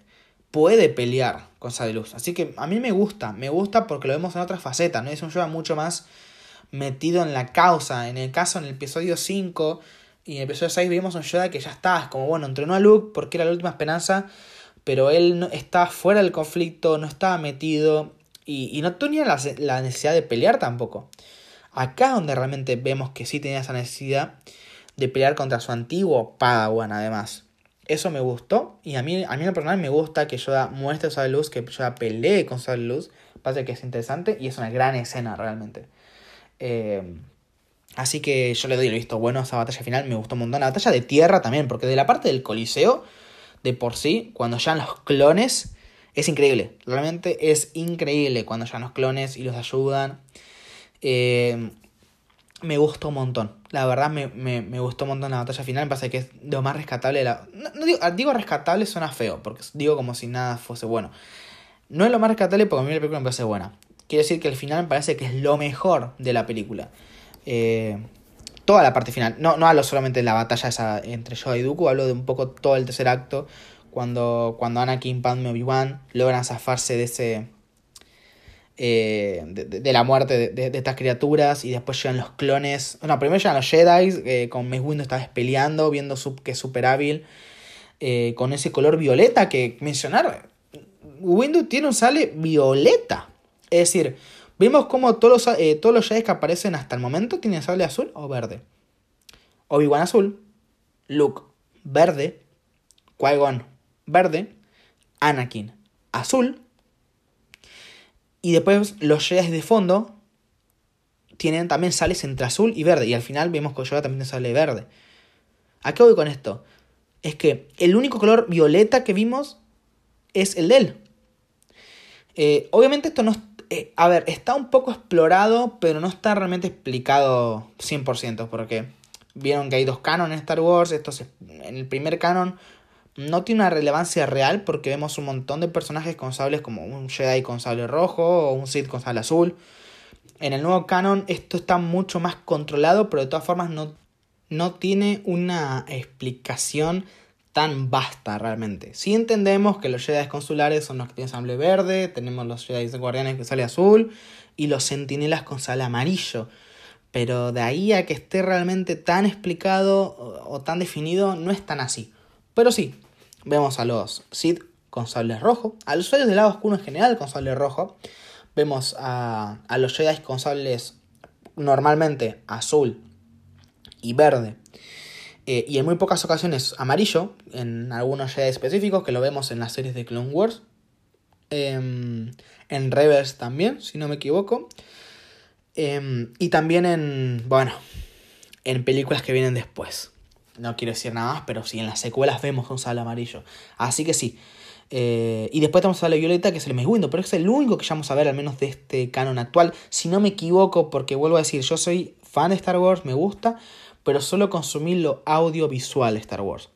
puede pelear con Sable Luz. Así que a mí me gusta, me gusta porque lo vemos en otras facetas, ¿no? Es un Yoda mucho más metido en la causa. En el caso, en el episodio 5 y en el episodio 6 vimos un Yoda que ya está, es como, bueno, entrenó a Luke porque era la última esperanza, pero él no, está fuera del conflicto, no estaba metido y, y no tenía la, la, necesidad de pelear tampoco. Acá donde realmente vemos que sí tenía esa necesidad de pelear contra su antiguo Padawan además. Eso me gustó y a mí, a mí en lo personal me gusta que Yoda muestre a Luz, que Yoda pelee con Luz. Parece que es interesante y es una gran escena realmente. Eh, así que yo le doy el visto bueno a esa batalla final, me gustó un montón. La batalla de tierra también, porque de la parte del Coliseo, de por sí, cuando ya los clones, es increíble. Realmente es increíble cuando ya los clones y los ayudan. Eh, me gustó un montón. La verdad me, me, me, gustó un montón la batalla final. Me parece que es lo más rescatable. La... No, digo, digo, rescatable suena feo, porque digo como si nada fuese bueno. No es lo más rescatable porque a mí la película me parece buena. Quiere decir que el final me parece que es lo mejor de la película. Eh, toda la parte final. No, no hablo solamente de la batalla esa entre Yoda y Dooku, hablo de un poco todo el tercer acto. Cuando, cuando Anakin, Padme, Obi-Wan logran zafarse de ese eh, de, la muerte de, estas criaturas y después llegan los clones. No, primero llegan los Jedi, eh, con Mace Windu está peleando, viendo que es súper hábil, eh, con ese color violeta que mencionar. Windu tiene un sale violeta. Es decir, vemos como todos los, todos los Jedi que aparecen hasta el momento tienen sable azul o verde. Obi-Wan azul, Luke verde, Qui-Gon verde, Anakin azul, y después los Jedi de fondo tienen también sales entre azul y verde. Y al final vemos que Yoda también sale verde. ¿A qué voy con esto? Es que el único color violeta que vimos es el de él. Eh, obviamente esto no... Eh, a ver, está un poco explorado, pero no está realmente explicado 100%, porque vieron que hay dos canon en Star Wars. Esto en el primer canon no tiene una relevancia real porque vemos un montón de personajes con sables como un Jedi con sable rojo o un Sith con sable azul. En el nuevo canon esto está mucho más controlado, pero de todas formas no, no tiene una explicación tan vasta realmente. Si entendemos que los Jedi consulares son los que tienen sable verde, tenemos los Jedi guardianes que sale azul y los centinelas con sable amarillo. Pero de ahí a que esté realmente tan explicado o tan definido, no es tan así. Pero sí, Vemos a los Sith con sable rojo, a los usuarios del lado oscuro en general con sable rojo. Vemos a, a los Jedi con sables normalmente azul y verde. Eh, y en muy pocas ocasiones amarillo, en algunos Jedi específicos, que lo vemos en las series de Clone Wars. Eh, en Rebels también, si no me equivoco. Eh, y también en, bueno, en películas que vienen después. No quiero decir nada más, pero sí, en las secuelas vemos un sable amarillo. Así que sí. Eh, y después tenemos sable violeta, que es el Mace Windu, pero es el único que vamos a ver, al menos de este canon actual. Si no me equivoco, porque vuelvo a decir, yo soy fan de Star Wars, me gusta, pero solo consumí lo audiovisual de Star Wars.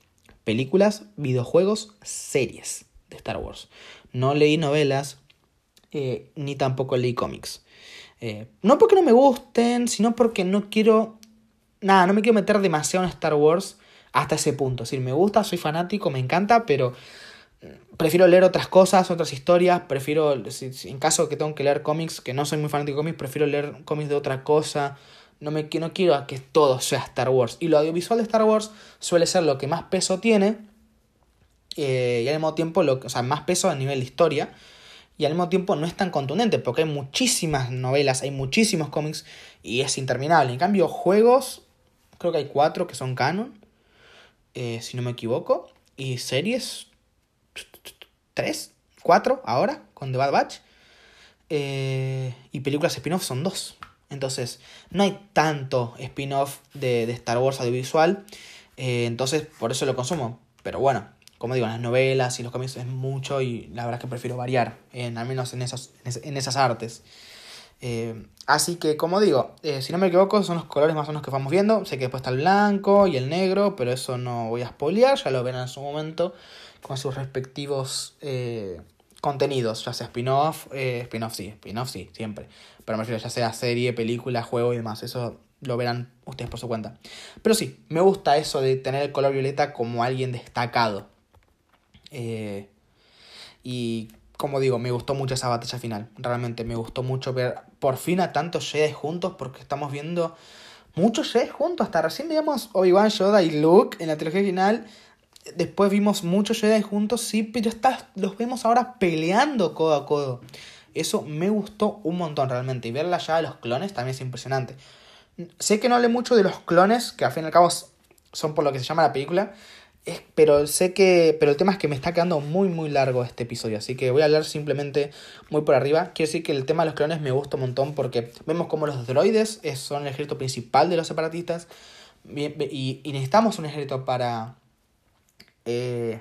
Películas, videojuegos, series de Star Wars. No leí novelas, eh, ni tampoco leí cómics. Eh, no porque no me gusten, sino porque no quiero nada, no me quiero meter demasiado en Star Wars hasta ese punto. Es decir, me gusta, soy fanático, me encanta, pero prefiero leer otras cosas, otras historias, prefiero, en caso que tengo que leer cómics, que no soy muy fanático de cómics, prefiero leer cómics de otra cosa. No, me, no quiero que todo sea Star Wars. Y lo audiovisual de Star Wars suele ser lo que más peso tiene. Eh, y al mismo tiempo, lo, o sea, más peso a nivel de historia. Y al mismo tiempo no es tan contundente, porque hay muchísimas novelas, hay muchísimos cómics y es interminable. En cambio, juegos Creo que hay cuatro que son canon, eh, si no me equivoco. Y series, tres, cuatro ahora, con The Bad Batch. Eh, y películas spin-off son dos. Entonces, no hay tanto spin-off de, Star Wars audiovisual. Eh, entonces, por eso lo consumo. Pero bueno, como digo, las novelas y los cómics es mucho y la verdad es que prefiero variar, en, al menos en, esos, en esas artes. Eh, así que, como digo, eh, si no me equivoco, son los colores más o menos que vamos viendo. Sé que después está el blanco y el negro, pero eso no voy a spoilear, ya lo verán en su momento con sus respectivos eh, contenidos, ya sea spin-off, spin-off sí, spin-off sí, siempre. Pero me refiero ya sea serie, película, juego y demás, eso lo verán ustedes por su cuenta. Pero sí, me gusta eso de tener el color violeta como alguien destacado. y como digo, me gustó mucho esa batalla final. Realmente me gustó mucho ver por fin a tantos Jedi juntos porque estamos viendo muchos Jedi juntos. Hasta recién veíamos Obi-Wan, Yoda y Luke en la trilogía final. Después vimos muchos Jedi juntos, sí, pero está, los vemos ahora peleando codo a codo. Eso me gustó un montón realmente. Y ver la llave de los clones también es impresionante. Sé que no hablé mucho de los clones, que al fin y al cabo son por lo que se llama la película pero sé que. Pero el tema es que me está quedando muy, muy largo este episodio. Así que voy a hablar simplemente muy por arriba. Quiero decir que el tema de los clones me gusta un montón porque vemos como los droides son el ejército principal de los separatistas. Y, necesitamos un ejército para. Eh,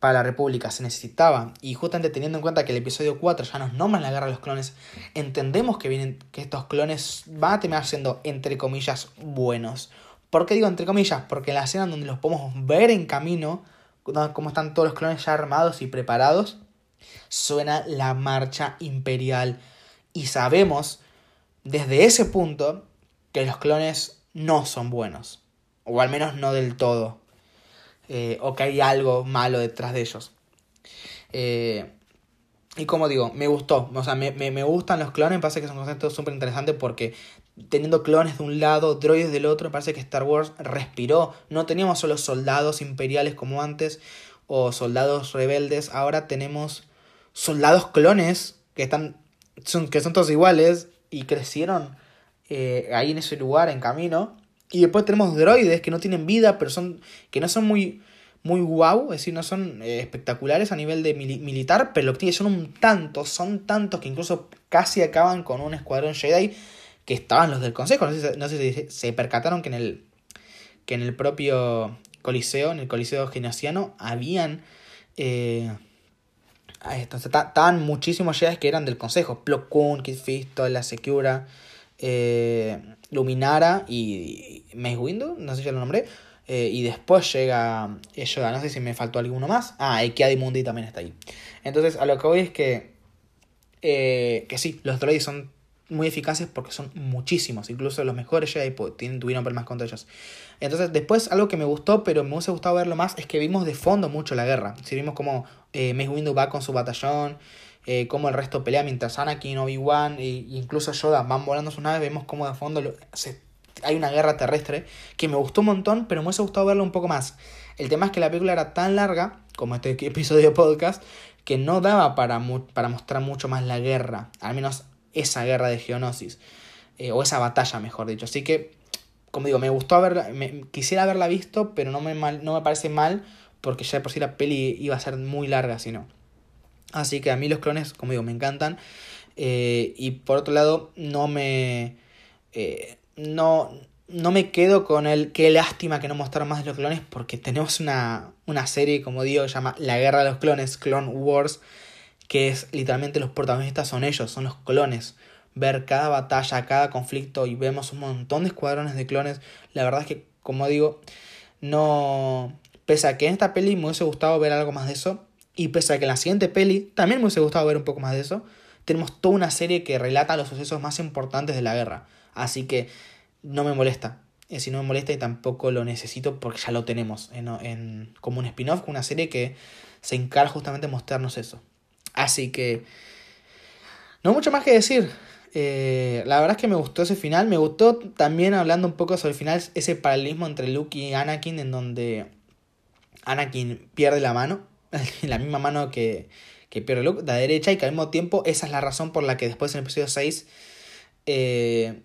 para la República. Se necesitaba. Y justamente teniendo en cuenta que el episodio 4 ya nos nombran la guerra de los clones. Entendemos que vienen. que estos clones van a terminar siendo, entre comillas, buenos ¿Por qué digo entre comillas? Porque la escena donde los podemos ver en camino, como están todos los clones ya armados y preparados, suena la marcha imperial. Y sabemos desde ese punto que los clones no son buenos. O al menos no del todo. Eh, o que hay algo malo detrás de ellos. Eh, y como digo, me gustó. O sea, me, me, gustan los clones. Me parece que son conceptos súper interesantes porque teniendo clones de un lado, droides del otro, parece que Star Wars respiró. No teníamos solo soldados imperiales como antes o soldados rebeldes. Ahora tenemos soldados clones que están son, que son todos iguales y crecieron eh, ahí en ese lugar en camino. Y después tenemos droides que no tienen vida, pero son que no son muy muy guau, es decir, no son eh, espectaculares a nivel de militar, pero son un tanto, son tantos que incluso casi acaban con un escuadrón Jedi que estaban los del consejo. No sé, si se percataron que en el, que en el propio coliseo, en el coliseo genociano, habían... Eh, estaban muchísimos Jedi que eran del consejo. Plo Koon, Kid Fisto, La Secura, eh, Luminara y, y Mace no sé si ya lo nombré. Eh, y después llega Yoda, no sé si me faltó alguno más. Ah, y Mundi también está ahí. Entonces, a lo que voy es que. Eh, que sí, los droids son muy eficaces porque son muchísimos. Incluso los mejores Jedi tuvieron problemas contra ellos. Entonces, después, algo que me gustó, pero me hubiese gustado verlo más, es que vimos de fondo mucho la guerra. Si vimos como eh, Mace Windu va con su batallón. Eh, cómo el resto pelea mientras Anakin, Obi-Wan e incluso Yoda van volando sus naves, vemos cómo de fondo se hay una guerra terrestre que me gustó un montón, pero me hubiese gustado verlo un poco más. El tema es que la película era tan larga, como este episodio de podcast, que no daba para, para mostrar mucho más la guerra, al menos esa guerra de Geonosis, eh, o esa batalla, mejor dicho. Así que, como digo, me gustó haberla, quisiera haberla visto, pero no me, no me parece mal, porque ya de por sí la peli iba a ser muy larga, si no. Así que a mí los clones, como digo, me encantan. Eh, y por otro lado, no me... Eh, no, no me quedo con el qué lástima que no mostraron más de los clones porque tenemos una, una serie, como digo, se llama La Guerra de los Clones, Clone Wars, que es literalmente los protagonistas son ellos, son los clones. Ver cada batalla, cada conflicto y vemos un montón de escuadrones de clones. La verdad es que, como digo, no... Pese a que en esta peli me hubiese gustado ver algo más de eso, y pese a que en la siguiente peli también me hubiese gustado ver un poco más de eso, tenemos toda una serie que relata los sucesos más importantes de la guerra. Así que no me molesta. Es decir, no me molesta y tampoco lo necesito porque ya lo tenemos en, como un spin-off, una serie que se encarga justamente de mostrarnos eso. Así que no mucho más que decir. Eh, la verdad es que me gustó ese final. Me gustó también hablando un poco sobre el final, ese paralelismo entre Luke y Anakin, en donde Anakin pierde la mano, la misma mano que, que pierde Luke, la derecha, y que al mismo tiempo esa es la razón por la que después en el episodio 6 eh,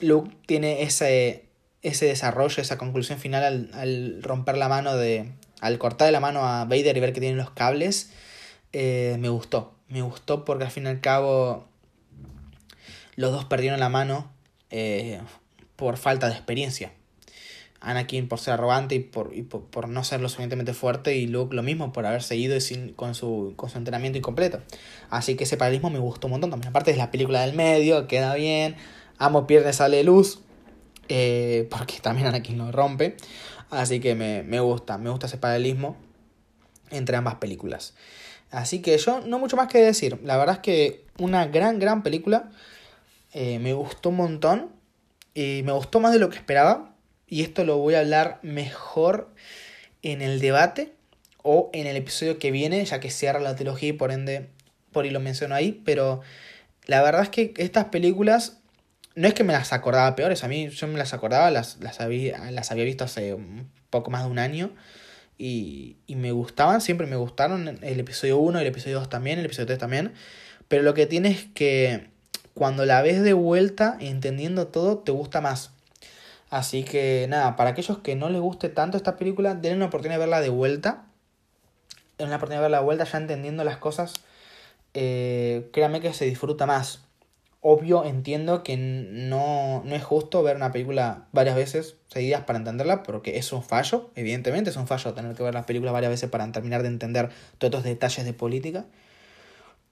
Luke tiene ese, ese desarrollo, esa conclusión final al, romper la mano de. al cortar la mano a Vader y ver que tiene los cables. Eh, me gustó. Me gustó porque al fin y al cabo. Los dos perdieron la mano eh, por falta de experiencia. Anakin por ser arrogante y por, por, no ser lo suficientemente fuerte y Luke lo mismo por haber seguido sin, con, su, con su entrenamiento incompleto. Así que ese paralelismo me gustó un montón también. Aparte es la película del medio, queda bien. Amo pierde, sale luz. Eh, porque también Anakin lo rompe. Así que me, me gusta, me gusta ese paralelismo entre ambas películas. Así que yo no mucho más que decir. La verdad es que una gran, gran película. Eh, me gustó un montón. Y me gustó más de lo que esperaba y esto lo voy a hablar mejor en el debate o en el episodio que viene, ya que cierra la trilogía y por ende, por ahí lo menciono ahí, pero la verdad es que estas películas no es que me las acordaba peores, a mí yo me las acordaba, las, las, había, las había visto hace un poco más de un año y, y me gustaban, siempre me gustaron el episodio 1, el episodio 2 también, el episodio 3 también, pero lo que tienes es que cuando la ves de vuelta, entendiendo todo, te gusta más. Así que nada, para aquellos que no les guste tanto esta película, denle una oportunidad de verla de vuelta. Denle una oportunidad de verla de vuelta ya entendiendo las cosas. Eh, créanme que se disfruta más. Obvio, entiendo que no, no es justo ver una película varias veces seguidas para entenderla, porque es un fallo, evidentemente es un fallo tener que ver las películas varias veces para terminar de entender todos estos detalles de política.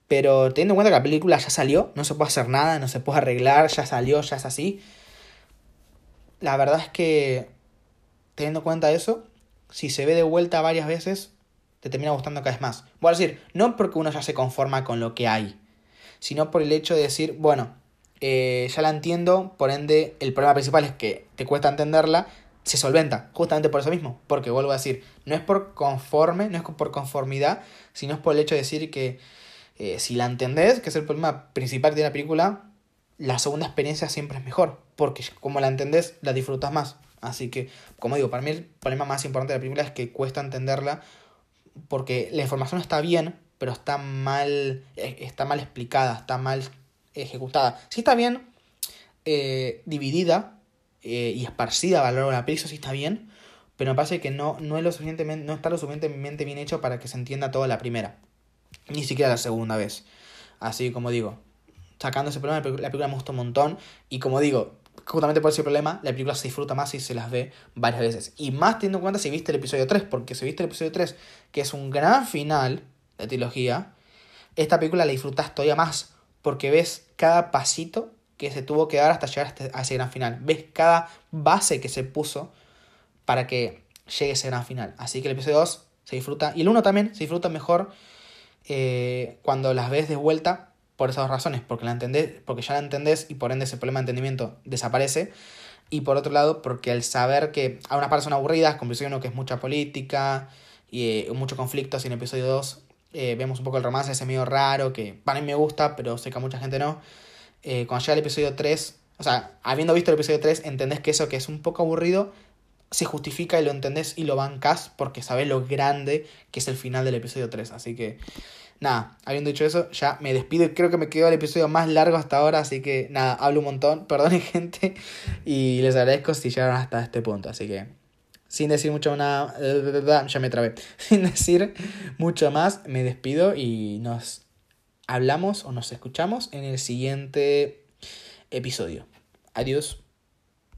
Pero teniendo en cuenta que la película ya salió, no se puede hacer nada, no se puede arreglar, ya salió, ya es así la verdad es que, teniendo en cuenta eso, si se ve de vuelta varias veces, te termina gustando cada vez más. Voy a decir, no porque uno ya se conforma con lo que hay, sino por el hecho de decir, bueno, eh, ya la entiendo, por ende, el problema principal es que te cuesta entenderla, se solventa, justamente por eso mismo. Porque vuelvo a decir, no es por conforme, no es por conformidad, sino es por el hecho de decir que eh, si la entendés, que es el problema principal de la película, la segunda experiencia siempre es mejor, porque como la entendés, la disfrutas más. Así que, como digo, para mí el problema más importante de la película es que cuesta entenderla porque la información está bien, pero está mal, eh, está mal explicada, está mal ejecutada. Sí está bien eh, dividida eh, y esparcida a lo largo de la película, sí está bien, pero me parece que no, no, es lo suficientemente, no está lo suficientemente bien hecho para que se entienda toda la primera, ni siquiera la segunda vez. Así como digo, sacando ese problema, la película me gustó un montón. Y como digo, justamente por ese problema, la película se disfruta más y se las ve varias veces. Y más teniendo en cuenta si viste el episodio 3, porque si viste el episodio 3, que es un gran final de trilogía, esta película la disfrutas todavía más, porque ves cada pasito que se tuvo que dar hasta llegar a ese gran final. Ves cada base que se puso para que llegue ese gran final. Así que el episodio 2 se disfruta, y el 1 también se disfruta mejor eh, cuando las ves de vuelta por esas dos razones, porque, la entendés, porque ya la entendés y por ende ese problema de entendimiento desaparece. Y por otro lado, porque al saber que a una persona aburrida, como episodio 1 que es mucha política y eh, mucho conflicto, en episodio 2 eh, vemos un poco el romance ese medio raro, que para mí me gusta, pero sé que a mucha gente no. Eh, cuando llega el episodio 3, o sea, habiendo visto el episodio 3, entendés que eso que es un poco aburrido, se justifica y lo entendés y lo bancas porque sabes lo grande que es el final del episodio 3. Así que Nada, habiendo dicho eso, ya me despido y creo que me quedó el episodio más largo hasta ahora, así que nada, hablo un montón, perdonen gente, y les agradezco si llegaron hasta este punto, así que sin decir mucho nada, ya me trabé, sin decir mucho más, me despido y nos hablamos o nos escuchamos en el siguiente episodio. Adiós.